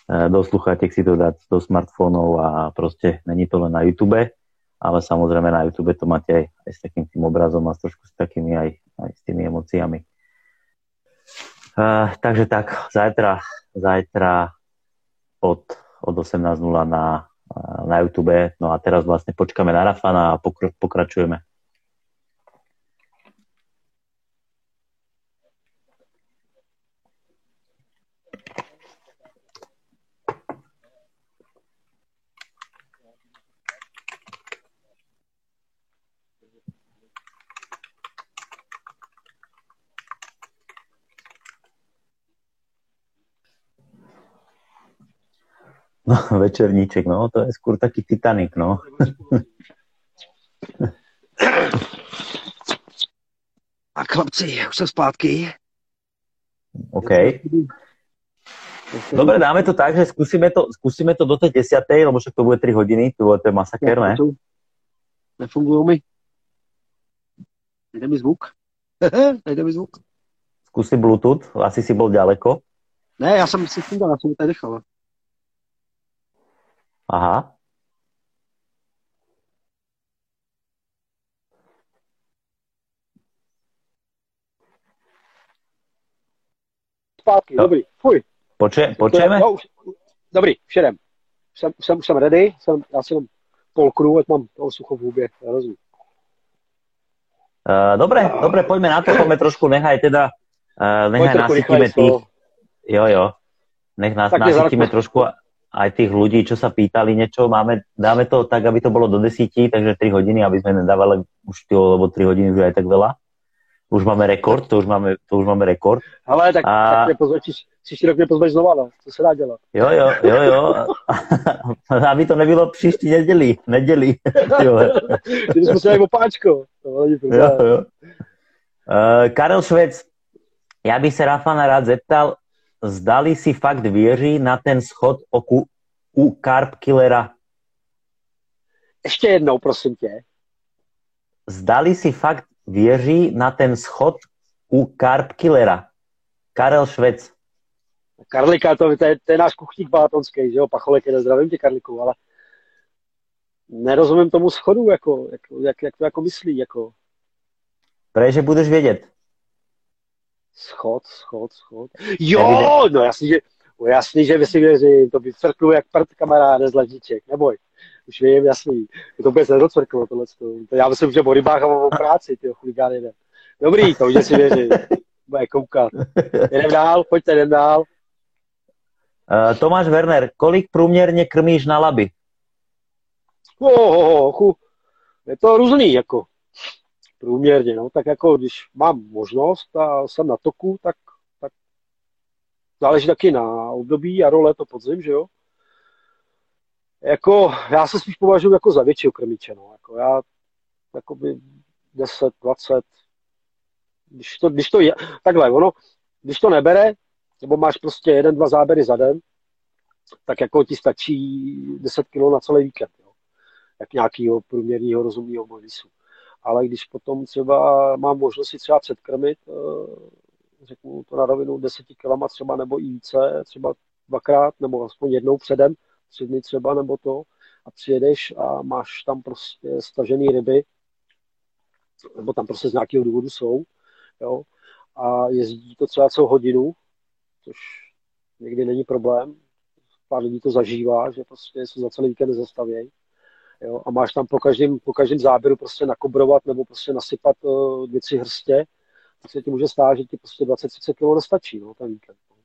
Eh, do sluchátek si to dať do smartfónov a proste není to len na YouTube, ale samozrejme na YouTube to máte aj, aj s takým tým obrazom a s trošku s takými aj, aj s tými emóciami. Uh, takže tak, zajtra, zajtra od, od 18.00 na, na YouTube, no a teraz vlastne počkáme na Rafana a pokr- pokračujeme. No, <laughs> večerníček, no, to je skôr taký Titanic, no. A chlapci, už jsem zpátky. OK. Dobre, dáme to tak, že skúsime to, skúsime to do tej desiatej, lebo však to bude 3 hodiny, to bude ten masaker, ne? Nefungují mi. Nejde mi zvuk. <laughs> Nejde mi zvuk. Skúsi Bluetooth, asi si bol ďaleko. Ne, já jsem si fungul, já jsem tady nechal. Aha. Zpátky, no. dobrý, fuj. Počuje, počujeme? No, už, dobrý, všedem. Jsem, jsem, jsem ready, jsem, já jenom polknu, ať mám toho sucho v hubě, rozumím. Uh, dobre, uh, dobre, poďme na to, poďme trošku, nechaj teda, uh, nechaj nasytíme tých, jo, jo, nech nás nasytíme trošku aj tých ľudí, čo sa pýtali niečo, máme, dáme to tak, aby to bolo do desíti, takže 3 hodiny, aby sme nedávali už to, lebo 3 hodiny už je aj tak veľa. Už máme rekord, to už máme, to už máme rekord. Ale tak, a... tak nepozveš, příští rok nepozveš znova, no. Co se dá dělat? Jo, jo, jo, jo. <laughs> aby to nebylo příští neděli, neděli. <laughs> Kdyby jsme se jak opáčko. Jo, jo. Uh, Karel Švec, já bych se Rafana rád zeptal, zdali si fakt věří na ten schod oku, u Carp Killera? Ještě jednou, prosím tě. Zdali si fakt věří na ten schod u Carp Killera? Karel Švec. Karlika, to, to, je, to je náš kuchník bátonský, že jo, Pacholek je zdravím tě, Karliku, ale nerozumím tomu schodu, jako, jak, jak, jak to jako myslí, jako. Protože budeš vědět. Schod, schod, schod. Jo, no jasný, že, no jasný, že si věřím, to by cvrknu jak prd kamaráde z ledniček, neboj. Už vím, jasný. To bude se nedocvrklo, tohle. To já myslím, že o rybách a o <laughs> práci, ty chuligán jeden. Dobrý, to už si věřím. Bude koukat. Jdem dál, pojďte, jdem dál. Uh, Tomáš Werner, kolik průměrně krmíš na laby? Oh, oh, oh, je to různý, jako průměrně, no, tak jako když mám možnost a jsem na toku, tak, tak záleží taky na období, a role to podzim, že jo. Jako, já se spíš považuji jako za většího krmiče, no, jako já, jakoby 10, 20, když to, když to je, takhle, ono, když to nebere, nebo máš prostě jeden, dva záběry za den, tak jako ti stačí 10 kg na celý víkend, jo? jak nějakého průměrného rozumného molisu ale když potom třeba mám možnost si třeba předkrmit, eh, řeknu to na rovinu 10 kilama třeba nebo i více, třeba dvakrát nebo aspoň jednou předem, tři dny třeba nebo to, a přijedeš a máš tam prostě stažený ryby, nebo tam prostě z nějakého důvodu jsou, jo, a jezdí to třeba celou hodinu, což někdy není problém, pár lidí to zažívá, že prostě se za celý víkend nezastavějí, Jo, a máš tam po každém, po každém záběru prostě nakobrovat nebo prostě nasypat uh, dvě, tři hrstě tak se ti může stát, že ti prostě 20-30 kg nestačí, no, ten víkend. No.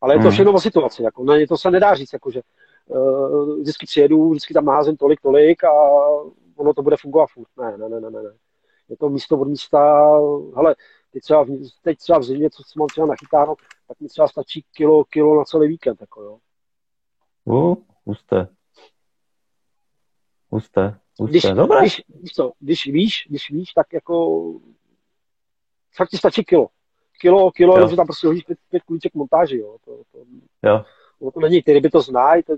Ale je to hmm. všechno o situaci, jako, ne, to se nedá říct, jako, že uh, vždycky přijedu, vždycky tam naházím tolik, tolik a ono to bude fungovat furt. Ne, ne, ne, ne, ne. Je to místo od místa, hele, teď třeba, teď třeba v zimě, co mám třeba nachytáno, tak mi třeba stačí kilo, kilo na celý víkend, jako jo. Uh, husté. Husté, husté. Když, Dobré. Když, když, to, když víš, když víš, tak jako fakt ti stačí kilo. Kilo, kilo, jo. že tam prostě hodíš pět, pět kulíček montáži, jo. To, to, jo. Ono to není, ty ryby to znají, to,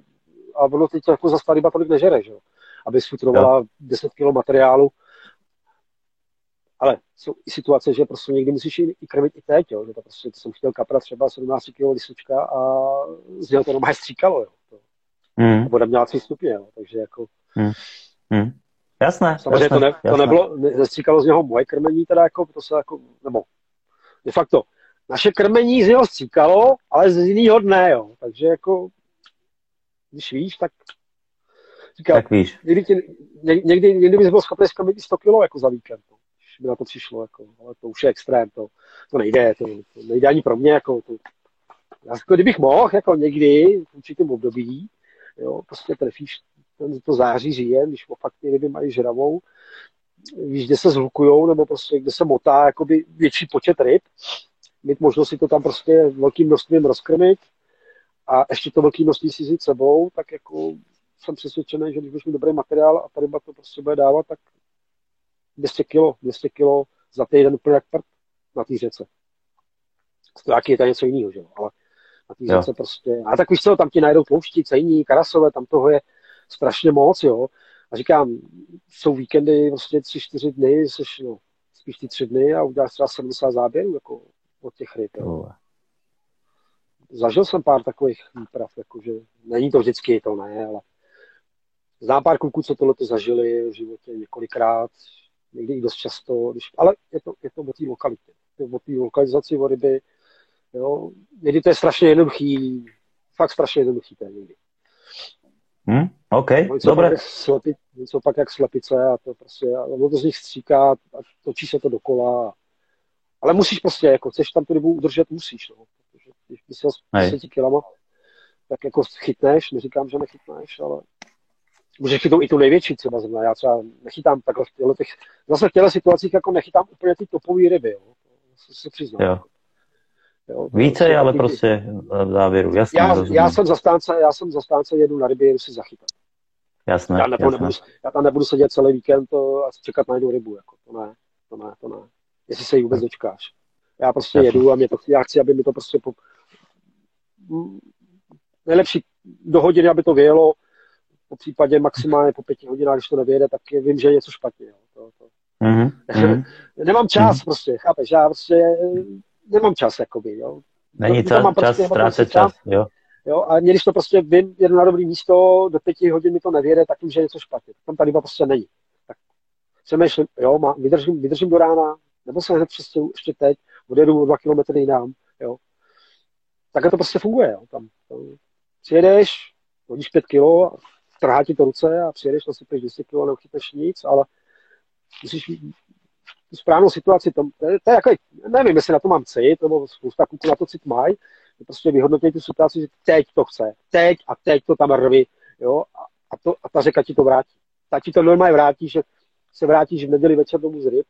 a ono teď jako zase ta ryba tolik nežere, že jo. Aby sfutrovala jo. 10 kilo materiálu, ale jsou i situace, že prostě někdy musíš i krmit i teď, jo, že to prostě jsem chtěl kaprat třeba 17 kg lisočka a z něho to normálně stříkalo, jo. To, mm. Voda měla tři stupně, jo, takže jako... Mm. Mm. Jasné, Samozřejmě jasné, to, ne, jasné. to nebylo, nestříkalo z něho moje krmení, teda jako, to se jako, nebo de facto, naše krmení z něho stříkalo, ale z jiného dne, jo, takže jako, když víš, tak Říkám, tak víš. Někdy, tě, někdy, někdy bys byl schopný skrmit 100 kg jako za víkend. No by na to přišlo, jako, ale to už je extrém, to, to nejde, to, to nejde ani pro mě, jako, to, já, jako kdybych mohl, jako někdy, v určitém období, jo, prostě trefíš to září, říjen, když fakt ty ryby mají žravou, víš, kde se zhlukujou, nebo prostě kde se motá jakoby větší počet ryb, mít možnost si to tam prostě velkým množstvím rozkrmit a ještě to velké množství si vzít sebou, tak jako jsem přesvědčený, že když budeš mít dobrý materiál a ta ryba to prostě bude dávat, tak 200 kilo, 200 kilo za týden úplně jak prd na té řece. Stojáky je to něco jiného, že jo, ale na té řece prostě, a tak víš co, tam ti najdou plouští, cejní, karasové, tam toho je strašně moc, jo. A říkám, jsou víkendy prostě tři, čtyři dny, jsi, no, spíš ty tři dny a uděláš třeba 70 záběrů, jako od těch ryb, jo. Zažil jsem pár takových výprav, jakože není to vždycky, to ne, ale znám pár kluků, co tohle zažili v životě několikrát, někdy i dost často, když, ale je to, je to o té lokalitě, je o té lokalizaci o ryby, jo, někdy to je strašně jednoduchý, fakt strašně jednoduchý to je někdy. Hmm, OK, něco dobré. Pak slepi, něco pak jak slepice a to prostě, a ono to z nich stříká a točí se to dokola. Ale musíš prostě, jako chceš tam tu rybu udržet, musíš, no. Protože když bys jel s 10 kilama, tak jako chytneš, neříkám, že nechytneš, ale můžeš chytnout i tu největší třeba zrovna. Já třeba nechytám takhle v těchto těch, zase v těchto situacích jako nechytám úplně ty topové ryby, jo. To se přiznám. Jo. Jo, Více, je ale ty... prostě v závěru. Jasně, já, já, jsem zastánce, já jsem zastánce, jedu na ryby, jedu si zachytat. Jasné, já, nebo, jasné. Nebudu, já tam nebudu sedět celý víkend a čekat na jednu rybu. Jako. To ne, to ne, to ne. Jestli se jí vůbec dočkáš. Já prostě jasné. jedu a mě to, já chci, aby mi to prostě po, nejlepší do hodiny, aby to vyjelo, po případě maximálně po pěti hodinách, když to nevyjede, tak vím, že je něco špatně. Jo. To, to. Mm-hmm. <laughs> nemám čas mm-hmm. prostě, chápeš, já prostě nemám čas, jakoby, jo. Není mám čas, prostě, ztrácet čas, jo. Jo, a když to prostě vím, jedu na dobrý místo, do pěti hodin mi to nevěde, tak vím, že je něco špatně. Tam tady prostě není. Tak přemýšlím, jo, má, vydržím, vydržím do rána, nebo se hned přestěhu ještě teď, odjedu o dva kilometry jinam, jo. Takhle to prostě funguje, jo. Tam, tam přijedeš, hodíš pět kilo, trhá ti to ruce a přijedeš, nasypeš 200 kg, neuchytneš nic, ale musíš tu správnou situaci, to, to, je, to je jako, nevím, jestli na to mám cit, nebo spousta kluků na to cit mají, prostě vyhodnotí tu situaci, že teď to chce, teď a teď to tam rvi, jo, a, a, to, a ta řeka ti to vrátí. Ta ti to normálně vrátí, že se vrátíš v neděli večer domů z ryb,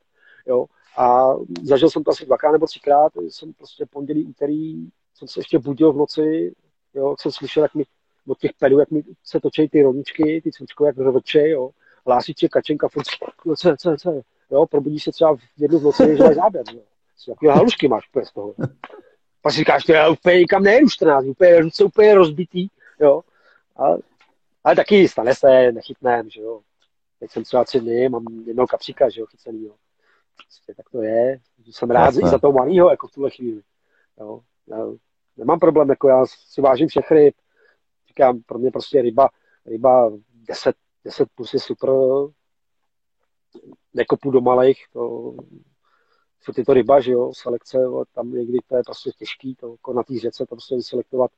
jo, a zažil jsem to asi dvakrát nebo třikrát, jsem prostě pondělí, úterý, jsem se ještě budil v noci, jo, jsem slyšel, jak mi od těch pedů, jak mi se točí ty rovničky, ty cvičkové, jak rvče, jo, hlásiče, kačenka, furt, co, co, co, jo, probudí se třeba v jednu v noci, že máš záběr, jo. Takové halušky máš úplně z toho. Pak si říkáš, to já úplně nikam nejedu 14, úplně, ruce úplně rozbitý, jo. A, ale taky stane se, nechytném, že jo. Teď jsem třeba tři dny, mám jednoho kapříka, že jo, chycený, jo. Prostě tak to je. Jsem rád Jasne. i za toho malého, jako v tuhle chvíli. Jo. Já nemám problém, jako já si vážím všech ryb. Říkám, pro mě prostě ryba, ryba 10, 10 plus je super, nekopu do malých, to jsou tyto ryba, že jo, selekce, tam někdy to je prostě těžký, to jako na té řece to prostě selektovat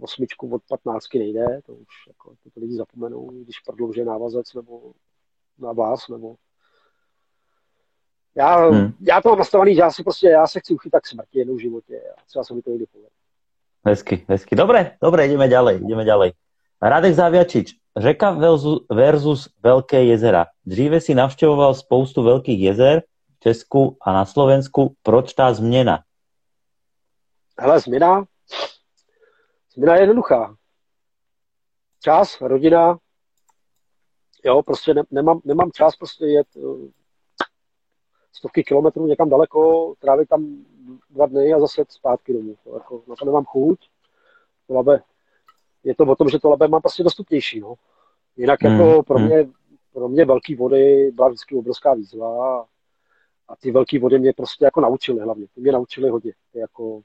osmičku od patnáctky nejde, to už jako to lidi zapomenou, když prodlouží návazec nebo na vás, nebo Já, hmm. já to mám nastavený, že já si prostě, já se chci uchytat k smrti jednou v životě a třeba se mi to někdy povede. Hezky, hezky. Dobre, dobre, ideme ďalej, ideme ďalej. Radek Zaviačič, řeka versus veľké jezera. Dříve si navštěvoval spoustu veľkých jezer v Česku a na Slovensku. Proč tá změna? Hele, změna, změna je jednoduchá. Čas, rodina, jo, prostě ne, nemám, nemám čas prostě jet uh, stovky kilometrů někam daleko, trávit tam dva dny a zase zpátky domů. Jako, na to nemám chuť. To labe, je to o tom, že to labe mám prostě dostupnější. No. Jinak jako hmm. jako pro, hmm. mě, pro mě velký vody byla vždycky obrovská výzva a, ty velké vody mě prostě jako naučily hlavně. Ty mě naučily hodně. Jako...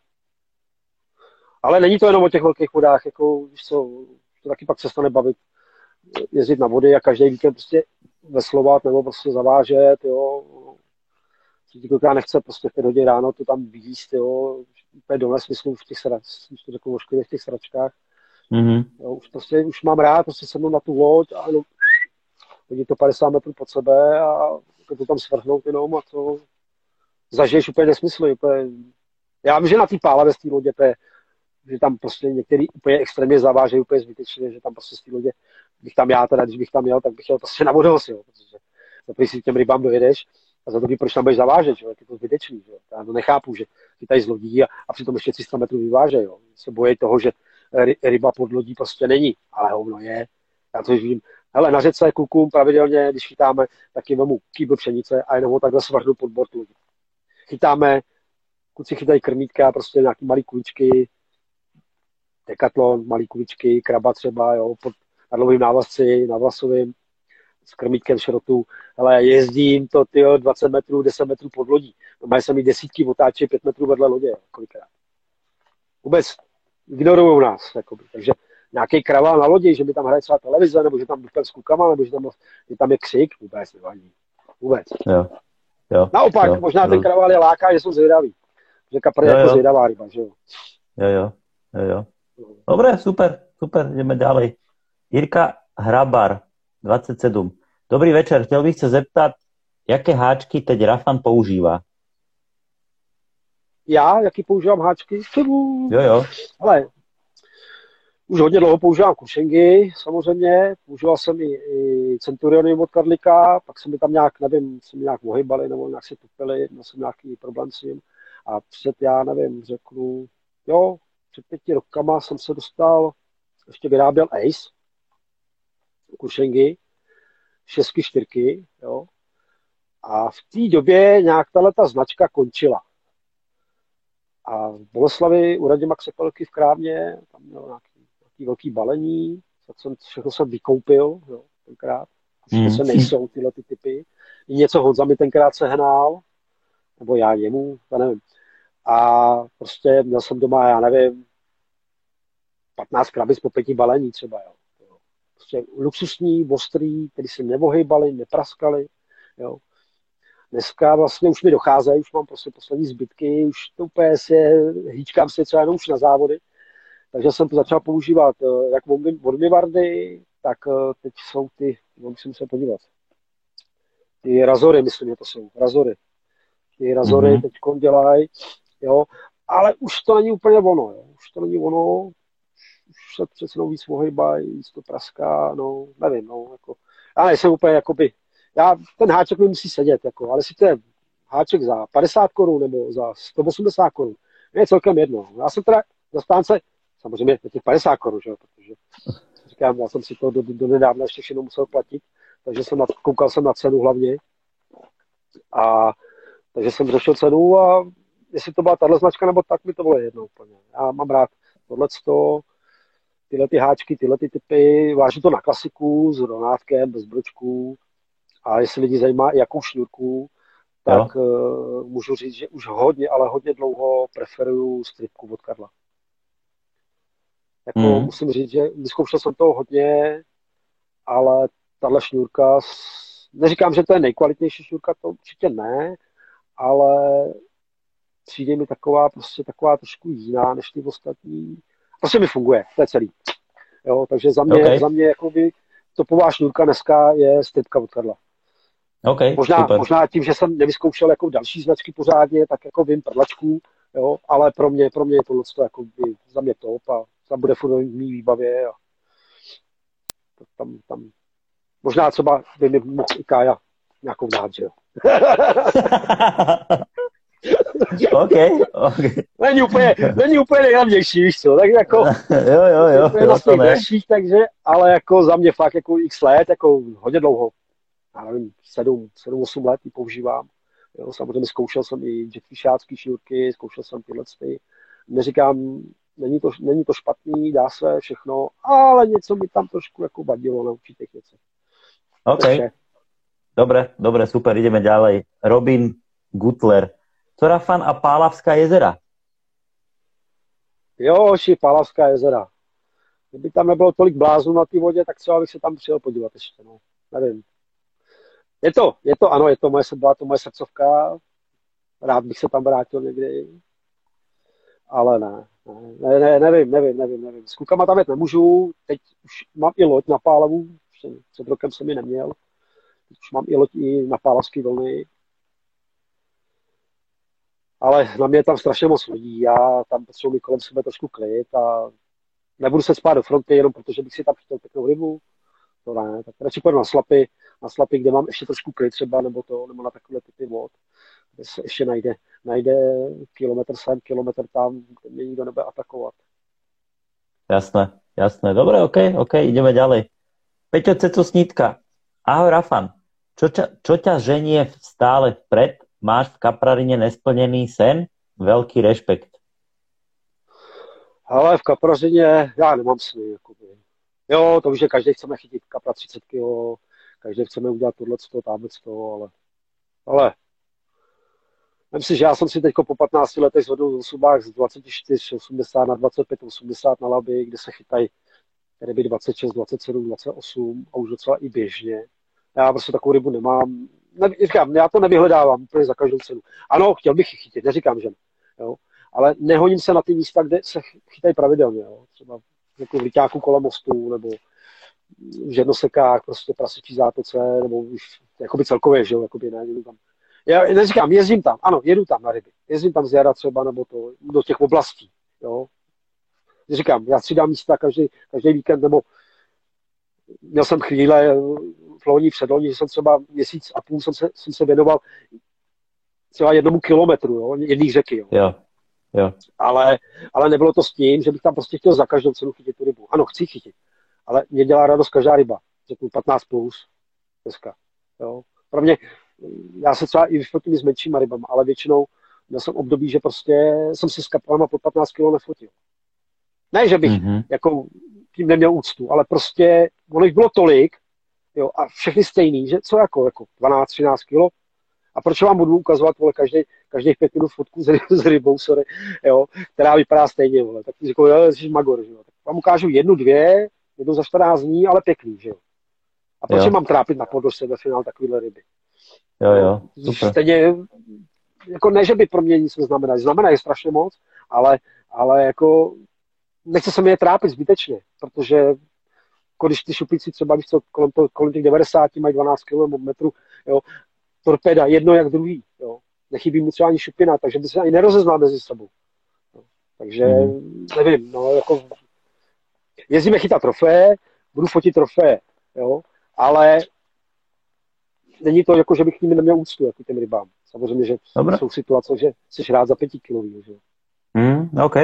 Ale není to jenom o těch velkých vodách, jako, víš co, to taky pak se stane bavit jezdit na vody a každý víkend prostě veslovat nebo prostě zavážet, jo, co ti kolikrát nechce prostě v 5 hodin ráno to tam výjíst, jo, úplně dole smyslu v těch, srač, v těch sračkách. Mm-hmm. Jo, už prostě už mám rád, prostě sednu na tu loď a jenom hodí to 50 metrů pod sebe a jako to tam svrhnout jenom a to zažiješ úplně nesmysl. Úplně... Já vím, že na té pálavě z té lodě to je, že tam prostě některý úplně extrémně zavážejí úplně zbytečně, že tam prostě z té lodě, bych tam já teda, když bych tam jel, tak bych jel prostě na vodohosi, jo, protože za si těm rybám dojedeš a za druhý, proč tam budeš zavážet, že? je to zbytečný. Že? Já to nechápu, že ty tady z lodí a, a přitom ještě 300 metrů vyváže. Jo? Se bojí toho, že ryba pod lodí prostě není, ale hovno je. Já to vím. Hele, na řece kukum pravidelně, když chytáme, tak jim vemu kýbl pšenice a jenom ho takhle svrhnu pod bord lodi. Chytáme, kluci chytají krmítka, prostě nějaký malý kuličky, dekatlon, malý kuličky, kraba třeba, jo, pod nadlovým návazci, nadvlasovým, s krmítkem šrotu, ale jezdím to ty 20 metrů, 10 metrů pod lodí. Mají se mi desítky otáče 5 metrů vedle lodě, kolikrát. Vůbec ignorují nás. Jakoby. Takže nějaký kravál na lodi, že mi tam hraje třeba televize, nebo že tam dupe s kukama, nebo že tam, že tam je křik, vůbec nevadí. Vůbec. Jo. Jo. Naopak, jo. možná ten kravál je láká, že jsou zvědaví. Že kapr je jako zvědavá ryba, že jo. Jo, jo. jo, jo. Dobre, super, super, ideme ďalej. Jirka Hrabar, 27. Dobrý večer, chtěl bych se zeptat, jaké háčky teď Rafan používá? Já, jaký používám háčky? Jo, jo. Ale už hodně dlouho používám kušengy, samozřejmě. Používal jsem i, i Centuriony od Karlika, pak jsem mi tam nějak, nevím, jsem nějak ohybali nebo nějak si tupili, měl jsem nějaký problém s ním. A před, já nevím, řeknu, jo, před pěti rokama jsem se dostal, ještě vyráběl Ace, kušengy, šestky, čtyřky, jo. A v té době nějak tahle ta značka končila. A v Boleslavi u Radima Křepelky v krámě, tam měl nějaký, nějaký velký balení, tak jsem, všechno jsem vykoupil, jo, tenkrát. Mm. se nejsou tyhle ty typy. I něco Honza mi tenkrát sehnal, nebo já jemu, já nevím. A prostě měl jsem doma, já nevím, 15 krabic po pěti balení třeba, jo. Prostě luxusní, ostrý, který se nevohybali, nepraskali, jo. Dneska vlastně už mi docházejí, už mám prostě poslední zbytky, už to úplně se, hýčkám se třeba jenom už na závody, takže jsem to začal používat eh, jak odmyvardy, tak eh, teď jsou ty, no, musím se podívat, ty razory, myslím, že to jsou, razory. Ty razory mm-hmm. teď dělají, jo, ale už to není úplně ono, jo. už to není ono, už se přece víc ohejbají, víc to praská, no, nevím, no, jako, já nejsem úplně jakoby já, ten háček mi musí sedět, jako, ale si to je háček za 50 korun nebo za 180 korun, je celkem jedno. Já jsem teda zastánce, samozřejmě těch 50 korun, že? protože říkám, já jsem si to do, do, nedávna ještě všechno musel platit, takže jsem na, koukal jsem na cenu hlavně. A takže jsem řešil cenu a jestli to byla tahle značka nebo tak, mi to bylo jedno úplně. Já mám rád tohleto, tyhle ty háčky, tyhle ty typy, vážu to na klasiku s ronátkem, bez bročků, a jestli lidi zajímá, jakou šňůrku, tak uh, můžu říct, že už hodně, ale hodně dlouho preferuju stripku od Karla. Jako mm. musím říct, že vyzkoušel jsem toho hodně, ale tahle šňůrka, neříkám, že to je nejkvalitnější šňůrka, to určitě ne, ale přijde mi taková prostě taková trošku jiná než ty ostatní. Prostě mi funguje, to je celý. Jo, takže za mě, okay. za mě jakoby topová šňůrka dneska je stripka od Karla. Okay, možná, super. možná tím, že jsem nevyzkoušel jako další značky pořádně, tak jako vím prdlačků, jo, ale pro mě, pro mě je tohle jako by za mě top a tam bude furt v mý výbavě a tam, tam možná třeba by mi mohl i Kája nějakou dát, že jo. <laughs> OK, OK. Není úplně, není úplně nejhlavnější, víš co, tak jako... <laughs> jo, jo, jo, je na těch dalších, takže, ale jako za mě fakt jako x let, jako hodně dlouho, já nevím, 7, 7 8 let ji používám. Jo, samozřejmě zkoušel jsem i jetfishácký šílky, zkoušel jsem tyhle ty. Neříkám, není to, není to špatný, dá se všechno, ale něco mi tam trošku jako vadilo na určitých věcech. OK. Takže. Dobre, dobre, super, ideme ďalej. Robin Gutler. Torafan a Pálavská jezera. Jo, oši, Pálavská jezera. Kdyby tam nebylo tolik bláznů na té vodě, tak třeba bych se tam přijel podívat ještě, no. Nevím. Je to, je to, ano, je to moje, byla to moje srdcovka. Rád bych se tam vrátil někdy. Ale ne, ne, ne, nevím, nevím, nevím, nevím. S klukama tam jet nemůžu, teď už mám i loď na Pálavu, před rokem jsem ji neměl. Teď už mám i loď i na Pálavské vlny. Ale na mě je tam strašně moc lidí, já tam potřebuji kolem sebe trošku klid a nebudu se spát do fronty jenom protože bych si tam chtěl pěknou rybu. To ne, tak radši půjdu na slapy, na slapy, kde mám ještě trošku klid třeba, nebo to, nebo na takové typy vod, kde se ještě najde, najde kilometr sem, kilometr tam, kde mě nikdo nebude atakovat. Jasné, jasné. Dobre, OK, OK, ideme ďalej. Peťo Cecusnítka. Ahoj, Rafan. Čo, ťa, čo ťa ženie stále vpred? Máš v Kaprarine nesplnený sen? Velký rešpekt. Ale v Kaprařině já nemám sny. Jakoby. Jo, to už, že každý chceme chytit kapra 30 kg, každý chceme udělat tohle, tamhle toho, ale, ale Myslím si, že já jsem si teď po 15 letech zvedl v subách z 24, 80 na 25, 80 na laby, kde se chytají ryby 26, 27, 28 a už docela i běžně. Já prostě takovou rybu nemám. Ne, říkám, já to nevyhledávám úplně za každou cenu. Ano, chtěl bych chytit, neříkám, že ne. Jo. Ale nehoním se na ty místa, kde se chytají pravidelně. Jo. Třeba jako v Liťáku kolem mostu, nebo v Žednosekách, prostě prasečí zátoce, nebo už jakoby celkově, že jo, jakoby ne, tam já neříkám, jezdím tam, ano, jedu tam na ryby. Jezdím tam z jara třeba, nebo to, do těch oblastí, jo. Říkám, já si dám místa každý, každý víkend, nebo měl jsem chvíle v loni, předloni, že jsem třeba měsíc a půl jsem se, jsem se věnoval třeba jednomu kilometru, jo, jedný řeky, jo. jo. Jo. Ale, ale nebylo to s tím, že bych tam prostě chtěl za každou cenu chytit tu rybu. Ano, chci chytit, ale mě dělá radost každá ryba. Řeknu 15 plus dneska. Jo. Pro mě já se třeba i vyfotím s menšíma rybama, ale většinou měl jsem období, že prostě jsem se s kapelama pod 15 kg nefotil. Ne, že bych mm-hmm. jako tím neměl úctu, ale prostě ono jich bylo tolik, jo, a všechny stejný, že co jako, jako 12-13 kilo, a proč vám budu ukazovat, vole, každý, každých pět minut fotku s, <laughs> s rybou, sorry, jo, která vypadá stejně, vole. Tak řekl, jo, jsi magor, že jo. Tak vám ukážu jednu, dvě, jednu za 14 dní, ale pěkný, že jo. A proč jo. mám trápit na podložce ve finále takovýhle ryby? Jo, jo, super. Stejně, jako ne, že by pro mě nic neznamená. Znamená je strašně moc, ale, ale jako nechce se mi je trápit zbytečně, protože jako když ty šuplíci třeba, když co, kolem, to, kolem těch 90 mají 12 km, jo, torpéda, jedno jak druhý, jo. Nechybí mu třeba ani šupina, takže by se ani nerozeznal mezi sebou. Jo. Takže mm. nevím, no, jako jezdíme chytat trofé, budu fotit trofé, jo, ale není to jako, že bych k nimi neměl úctu, jako těm rybám. Samozřejmě, že Dobre. jsou situace, že jsi rád za pěti kilový. Že? Mm, OK,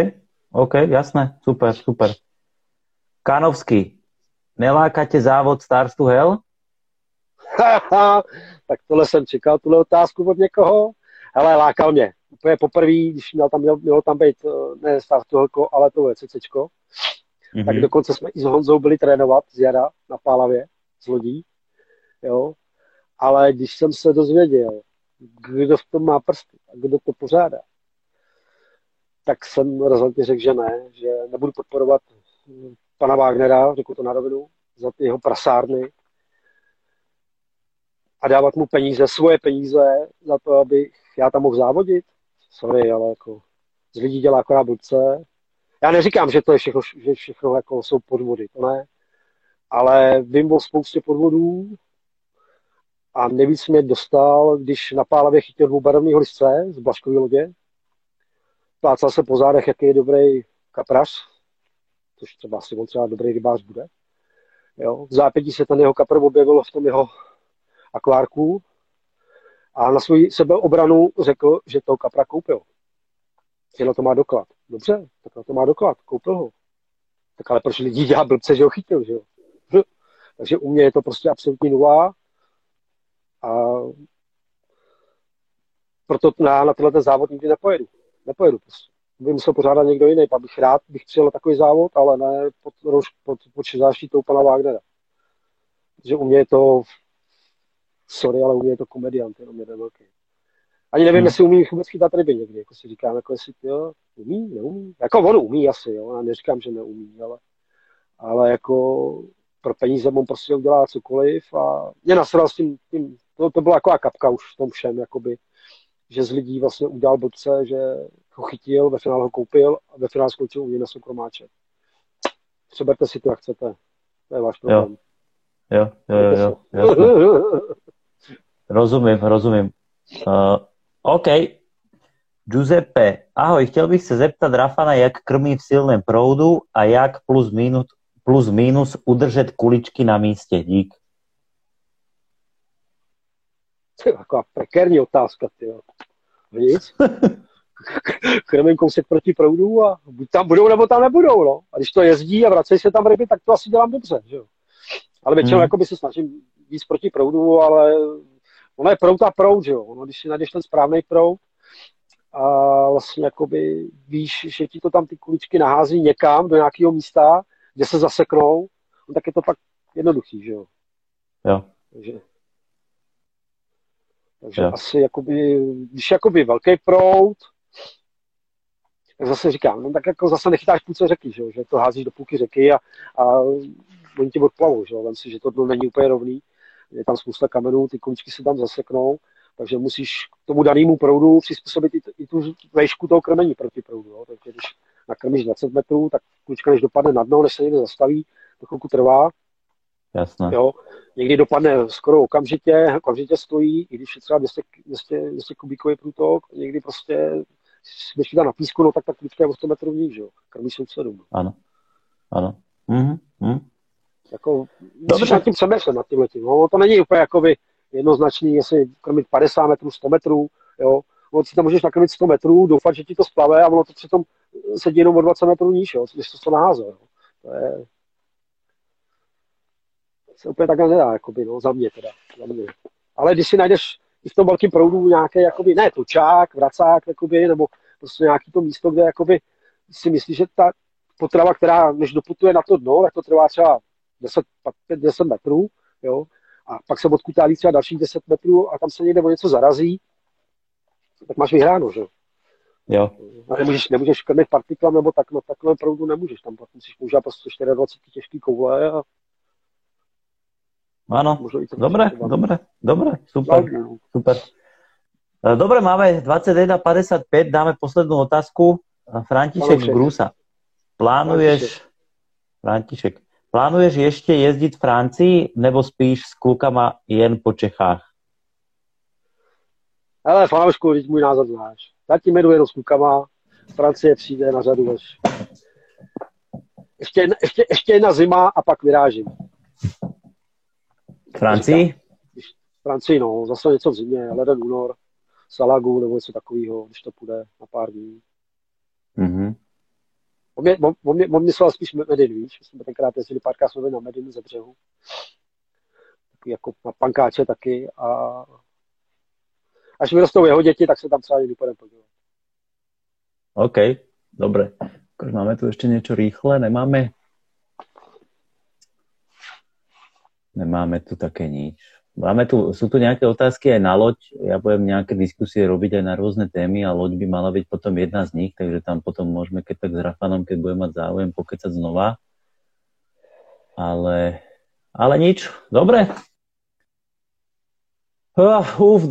OK, jasné, super, super. Kanovský, neláká tě závod Stars to Hell? <laughs> tak tohle jsem čekal, tuhle otázku od někoho. Hele, lákal mě. Úplně poprvé, když měl tam, měl, mělo tam být eh, ne Hell, ale to VCCčko. Mm-hmm. Tak dokonce jsme i s Honzou byli trénovat z jara na Pálavě s lodí. Jo, ale když jsem se dozvěděl, kdo v tom má prsty a kdo to pořádá, tak jsem rozhodně řekl, že ne, že nebudu podporovat pana Wagnera, řekl to na rovinu, za ty jeho prasárny a dávat mu peníze, svoje peníze za to, aby já tam mohl závodit. Sorry, ale jako z lidí dělá akorát blbce. Já neříkám, že to je všechno, že všechno jako jsou podvody, to ne. Ale vím o spoustě podvodů, A nejvíc mě dostal, když na pálavě chytil dvoubarevný lisce z Blaškový lodě. Plácal se po zádech, jaký je dobrý kaprař, což třeba asi on třeba dobrý rybář bude. Jo. V zápětí se ten jeho kapr objevil v tom jeho akvárku a na svou sebeobranu řekl, že toho kapra koupil. Že na to má doklad. Dobře, tak na to má doklad, koupil ho. Tak ale proč lidi dělá blbce, že ho chytil, že jo? Takže u mě je to prostě absolutní nula a proto já na tenhle ten závod nikdy nepojedu. Nepojedu prostě. By musel pořádat někdo jiný, pak bych rád bych přijel takový závod, ale ne pod, pod, pod záštitou pana Wagnera. Protože u mě je to, sorry, ale u mě je to komediant, jenom jeden velký. Ani nevím, hmm. jestli umí vůbec chytat ryby někdy, jako si říkám, jako jestli, jo, umí, neumí. Jako on umí asi, jo, já neříkám, že neumí, ale, ale jako pro peníze on prostě udělá cokoliv a mě nasral s tím, tím to, to byla taková kapka už v tom všem, jakoby, že z lidí vlastně udělal blbce, že ho chytil, ve finále ho koupil a ve finále skončil u něj na soukromáče. Přeberte si to, jak chcete. To je váš problém. Jo, jo, jo, jo, <laughs> jo, jo. Rozumím, rozumím. Uh, OK. Giuseppe, ahoj, chtěl bych se zeptat Rafana, jak krmí v silném proudu a jak plus minus, plus minus udržet kuličky na místě. Dík. To je taková prekérní otázka, ty Nic. <laughs> Krmím kousek proti proudu a buď tam budou, nebo tam nebudou, no. A když to jezdí a vracejí se tam ryby, tak to asi dělám dobře, že jo. Ale většinou hmm. se snažím víc proti proudu, ale ono je prout a prout, že jo. Ono, když si najdeš ten správný prout, a vlastně jakoby víš, že ti to tam ty kuličky nahází někam do nějakého místa, kde se zaseknou, no tak je to pak jednoduchý, že jo. Jo. Takže, takže jo. asi jakoby, když jakoby velký prout, tak zase říkám, no tak jako zase nechytáš půlce řeky, že, jo? že to házíš do půlky řeky a, a oni ti odplavou, že jo? Vem si, že to dno není úplně rovný, je tam spousta kamenů, ty kuličky se tam zaseknou, takže musíš k tomu danému proudu přizpůsobit i, i tu vejšku toho krmení proti proudu. Jo? Takže když nakrmíš 20 metrů, tak kulička než dopadne na dno, než se někde zastaví, to chvilku trvá. Jasné. Jo? Někdy dopadne skoro okamžitě, okamžitě stojí, i když je třeba 200, 200, 200 kubíkový průtok, někdy prostě když na písku, no tak ta kulička je o 100 metrů níž, jo. Krmí sousedům. Ano, ano. Mhm. Jako, musíš nad tím přemýšlet, nad tím letím. No, to není úplně jakoby jednoznačný, jestli krmit 50 metrů, 100 metrů, jo. No, si tam můžeš nakrmit 100 metrů, doufat, že ti to splave a ono to přitom sedí jenom o 20 metrů níž, jo, když to to naháze, jo. To je... Se úplně takhle nedá, jakoby, no, za mě teda, za mě. Ale když si najdeš i v tom velkém proudu nějaký, jakoby, ne točák, vracák, jakoby, nebo prostě nějaký to místo, kde jakoby si myslíš, že ta potrava, která než doputuje na to dno, tak to trvá třeba 10, 10 metrů, jo, a pak se odkutálí třeba dalších 10 metrů a tam se někde o něco zarazí, tak máš vyhráno, že jo. A nemůžeš, nemůžeš krmit partiklem nebo tak, no takhle proudu nemůžeš, tam musíš používat prostě 24 těžký koule a Áno, dobre, dobre, dobre, super, super. E, dobre, máme 21.55, dáme poslednú otázku. E, František Grusa. Plánuješ, František, plánuješ ještě jezdit v Francii, nebo spíš s klukama jen po Čechách? Ale Flášku, teď můj názor znáš. Zatím jedu jenom s klukama, Francie přijde na řadu až. Ještě, ještě, ještě jedna zima a pak vyrážím. Francii? Francii, no, zase něco v zimě, leden únor, Salagu nebo něco takového, když to půjde na pár dní. Mm-hmm. On mě, on, mě, on mě spíš Medin, víš, jsme tenkrát jezdili párkrát jsme na Medinu ze břehu. Jako na pankáče taky a až vyrostou jeho děti, tak se tam třeba někdy půjdeme podívat. OK, dobre. Máme tu ještě něco rýchle, nemáme Nemáme tu také nič. Máme tu, sú tu nejaké otázky aj na loď. Ja budem nejaké diskusie robiť aj na rôzne témy a loď by mala byť potom jedna z nich, takže tam potom môžeme keď tak s Rafanom, keď budeme mať záujem, pokecať znova. Ale, ale nič. Dobre. Uh, uf,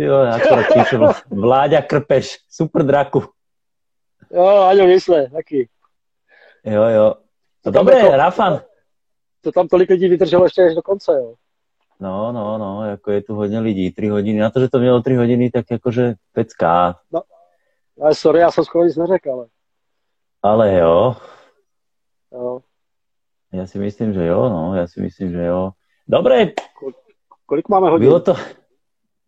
jo, akorát píšem. Vláďa Krpeš, super draku. Jo, Aňo, mysle, taky. Jo, jo. Dobre, Rafan to tam tolik lidí vydrželo ještě až do konce, jo. No, no, no, jako je tu hodně lidí, tři hodiny. Na to, že to mělo tři hodiny, tak jakože pecká. No, ale sorry, já jsem skoro nic neřekl, ale. Ale jo. Jo. Já si myslím, že jo, no, já si myslím, že jo. Dobré. Kolik, kolik máme hodin? Bylo to,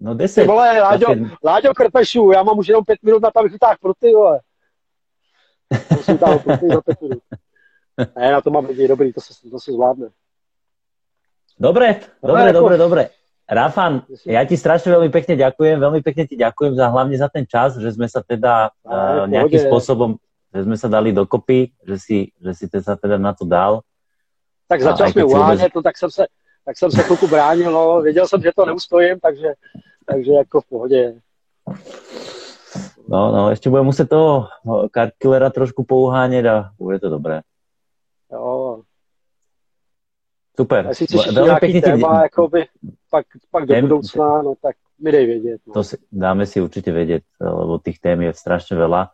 no deset. Ty vole, Láďo, Láďo Krpešu, já mám už jenom pět minut na to, abych vytáhl pro ty, vole. <laughs> Musím vytáhnout pro ty za pět minut. Ne, na to mám lidi, dobrý, to se, to se zvládne. Dobre, dobre, jako... dobre, dobre. Rafan, ja ti strašne veľmi pekne ďakujem, veľmi pekne ti ďakujem za hlavne za ten čas, že sme sa teda uh, nejakým spôsobom, že sme sa dali dokopy, že si, že si sa teda na to dal. Tak začal jsme uhánět, vůbec... no, tak jsem se, tak jsem se chvilku bránil, no, věděl jsem, že to neustojím, takže, takže jako v pohodě. No, no, ještě budeme muset toho Killera trošku pouhánět a bude to dobré. Jo, Super. Jestli chceš nějaký pěkně téma, jakoby, pak, pak do budoucna, no tak mi dej vědět. No. To si, dáme si určitě vědět, lebo těch tém je strašně veľa.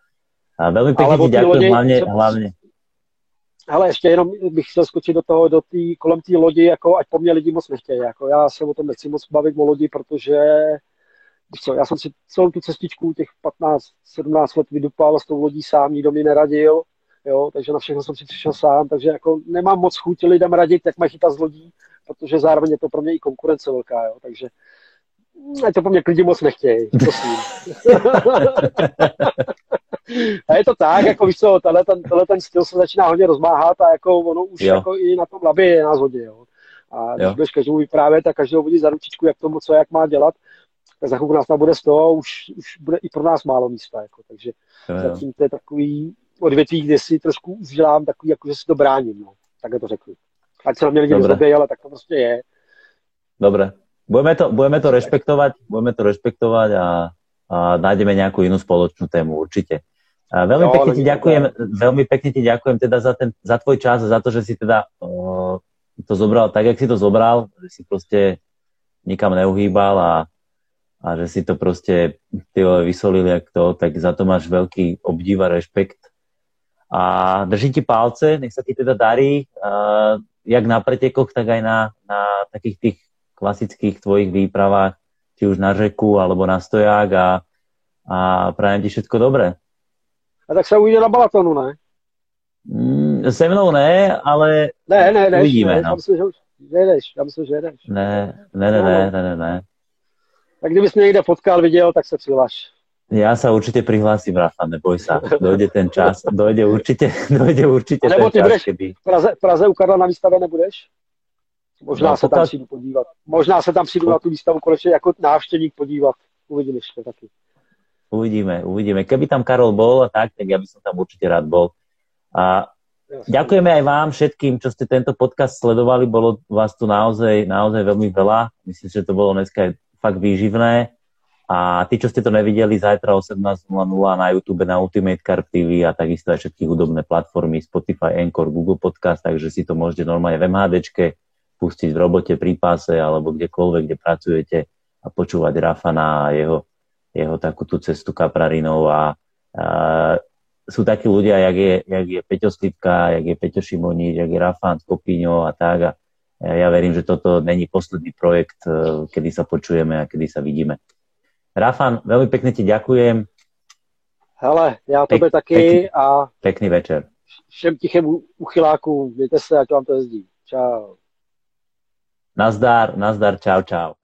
A velmi pěkně ti děkuji, hlavně, co... hlavně. Hele, ještě jenom bych chtěl skočit do toho, do tý, kolem té lodi, jako ať po mně lidi moc nechtějí. Jako já se o tom nechci moc bavit o lodi, protože co, já jsem si celou tu cestičku těch 15-17 let vydupal s tou lodí sám, nikdo mi neradil jo, takže na všechno jsem si přišel sám, takže jako nemám moc chuť lidem radit, jak mají chytat z lodí, protože zároveň je to pro mě i konkurence velká, jo, takže ať to po mě klidně moc nechtějí, prosím. <laughs> a je to tak, jako víš co, tenhle ten, tenhle ten styl se začíná hodně rozmáhat a jako ono už jo. jako i na tom labě je nás hodně, jo. A když budeš každému vyprávět a každého vodit za ručičku, jak tomu, co, jak má dělat, tak za chvilku nás tam bude z toho, už, už bude i pro nás málo místa, jako, takže jo, jo. zatím to je takový, odvětví, kde si trošku udělám takový, jako že si to bráním, no. Takhle to řeknu. Ať se na mě lidi nezlobí, ale tak to prostě je. Dobre. Budeme to, budeme to rešpektovať, budeme to rešpektovať a, a nájdeme nějakou jinou spoločnú tému, určitě. A veľmi no, pekne ti ďakujem, veľmi pekne ti ďakujem teda za, ten, za tvoj čas, za to, že si teda o, to zobral tak, jak si to zobral, že si prostě nikam neuhýbal a, a že si to prostě ty vysolil jak to, tak za to máš veľký obdiv a rešpekt a držím ti palce, nech sa ti teda darí, uh, jak na pretekoch, tak aj na, na takých tých klasických tvojich výpravách, či už na řeku, alebo na stoják a, a prajem ti všetko dobré. A tak se uvidí na balatonu, ne? Mm, se mnou ne, ale ne, ne, ne, uvidíme. Ne, no. já myslím, že, jedeš, já myslím, že jedeš. Ne, ne, ne, ne, ne, ne, ne. Tak kdybys mě někde potkal, viděl, tak se přihlaš. Ja sa určite prihlásim, Rafa, neboj sa. Dojde ten čas, dojde určite, <laughs> dojde určite ten nebo ty čas, budeš keby... v Praze, v Praze u Karla na výstave nebudeš? Možná no, se tam přijdu podívat. Možná se tam přijdu na tu výstavu konečně jako návštěvník podívat. Uvidíme ještě taky. Uvidíme, uvidíme. Keby tam Karol bol a tak, tak ja by som tam určite rád bol. A Jasne. ďakujeme aj vám všetkým, čo ste tento podcast sledovali. Bolo vás tu naozaj, naozaj veľmi veľa. Myslím, že to bolo dneska fakt výživné. A tí, čo ste to nevideli, zajtra 18.00 na YouTube na Ultimate Car TV a takisto aj všetky hudobné platformy Spotify, Anchor, Google Podcast, takže si to môžete normálne v MHDčke pustiť v robote, pri páse alebo kdekoľvek, kde pracujete a počúvať Rafana a jeho, jeho takú tú cestu kaprarinov a, a sú takí ľudia, jak je, jak je Peťo Slivka, jak je Peťo Šimonič, jak je Rafan Skopíňo a tak a ja verím, že toto není posledný projekt, eh, kedy sa počujeme a kedy sa vidíme. Rafan, veľmi pekne ti ďakujem. Hele, já Pek, taky pekný, a pekný večer. Všem tichem uchylákům, mějte se, ať vám to jezdí. Čau. Nazdar, nazdar, čau, čau.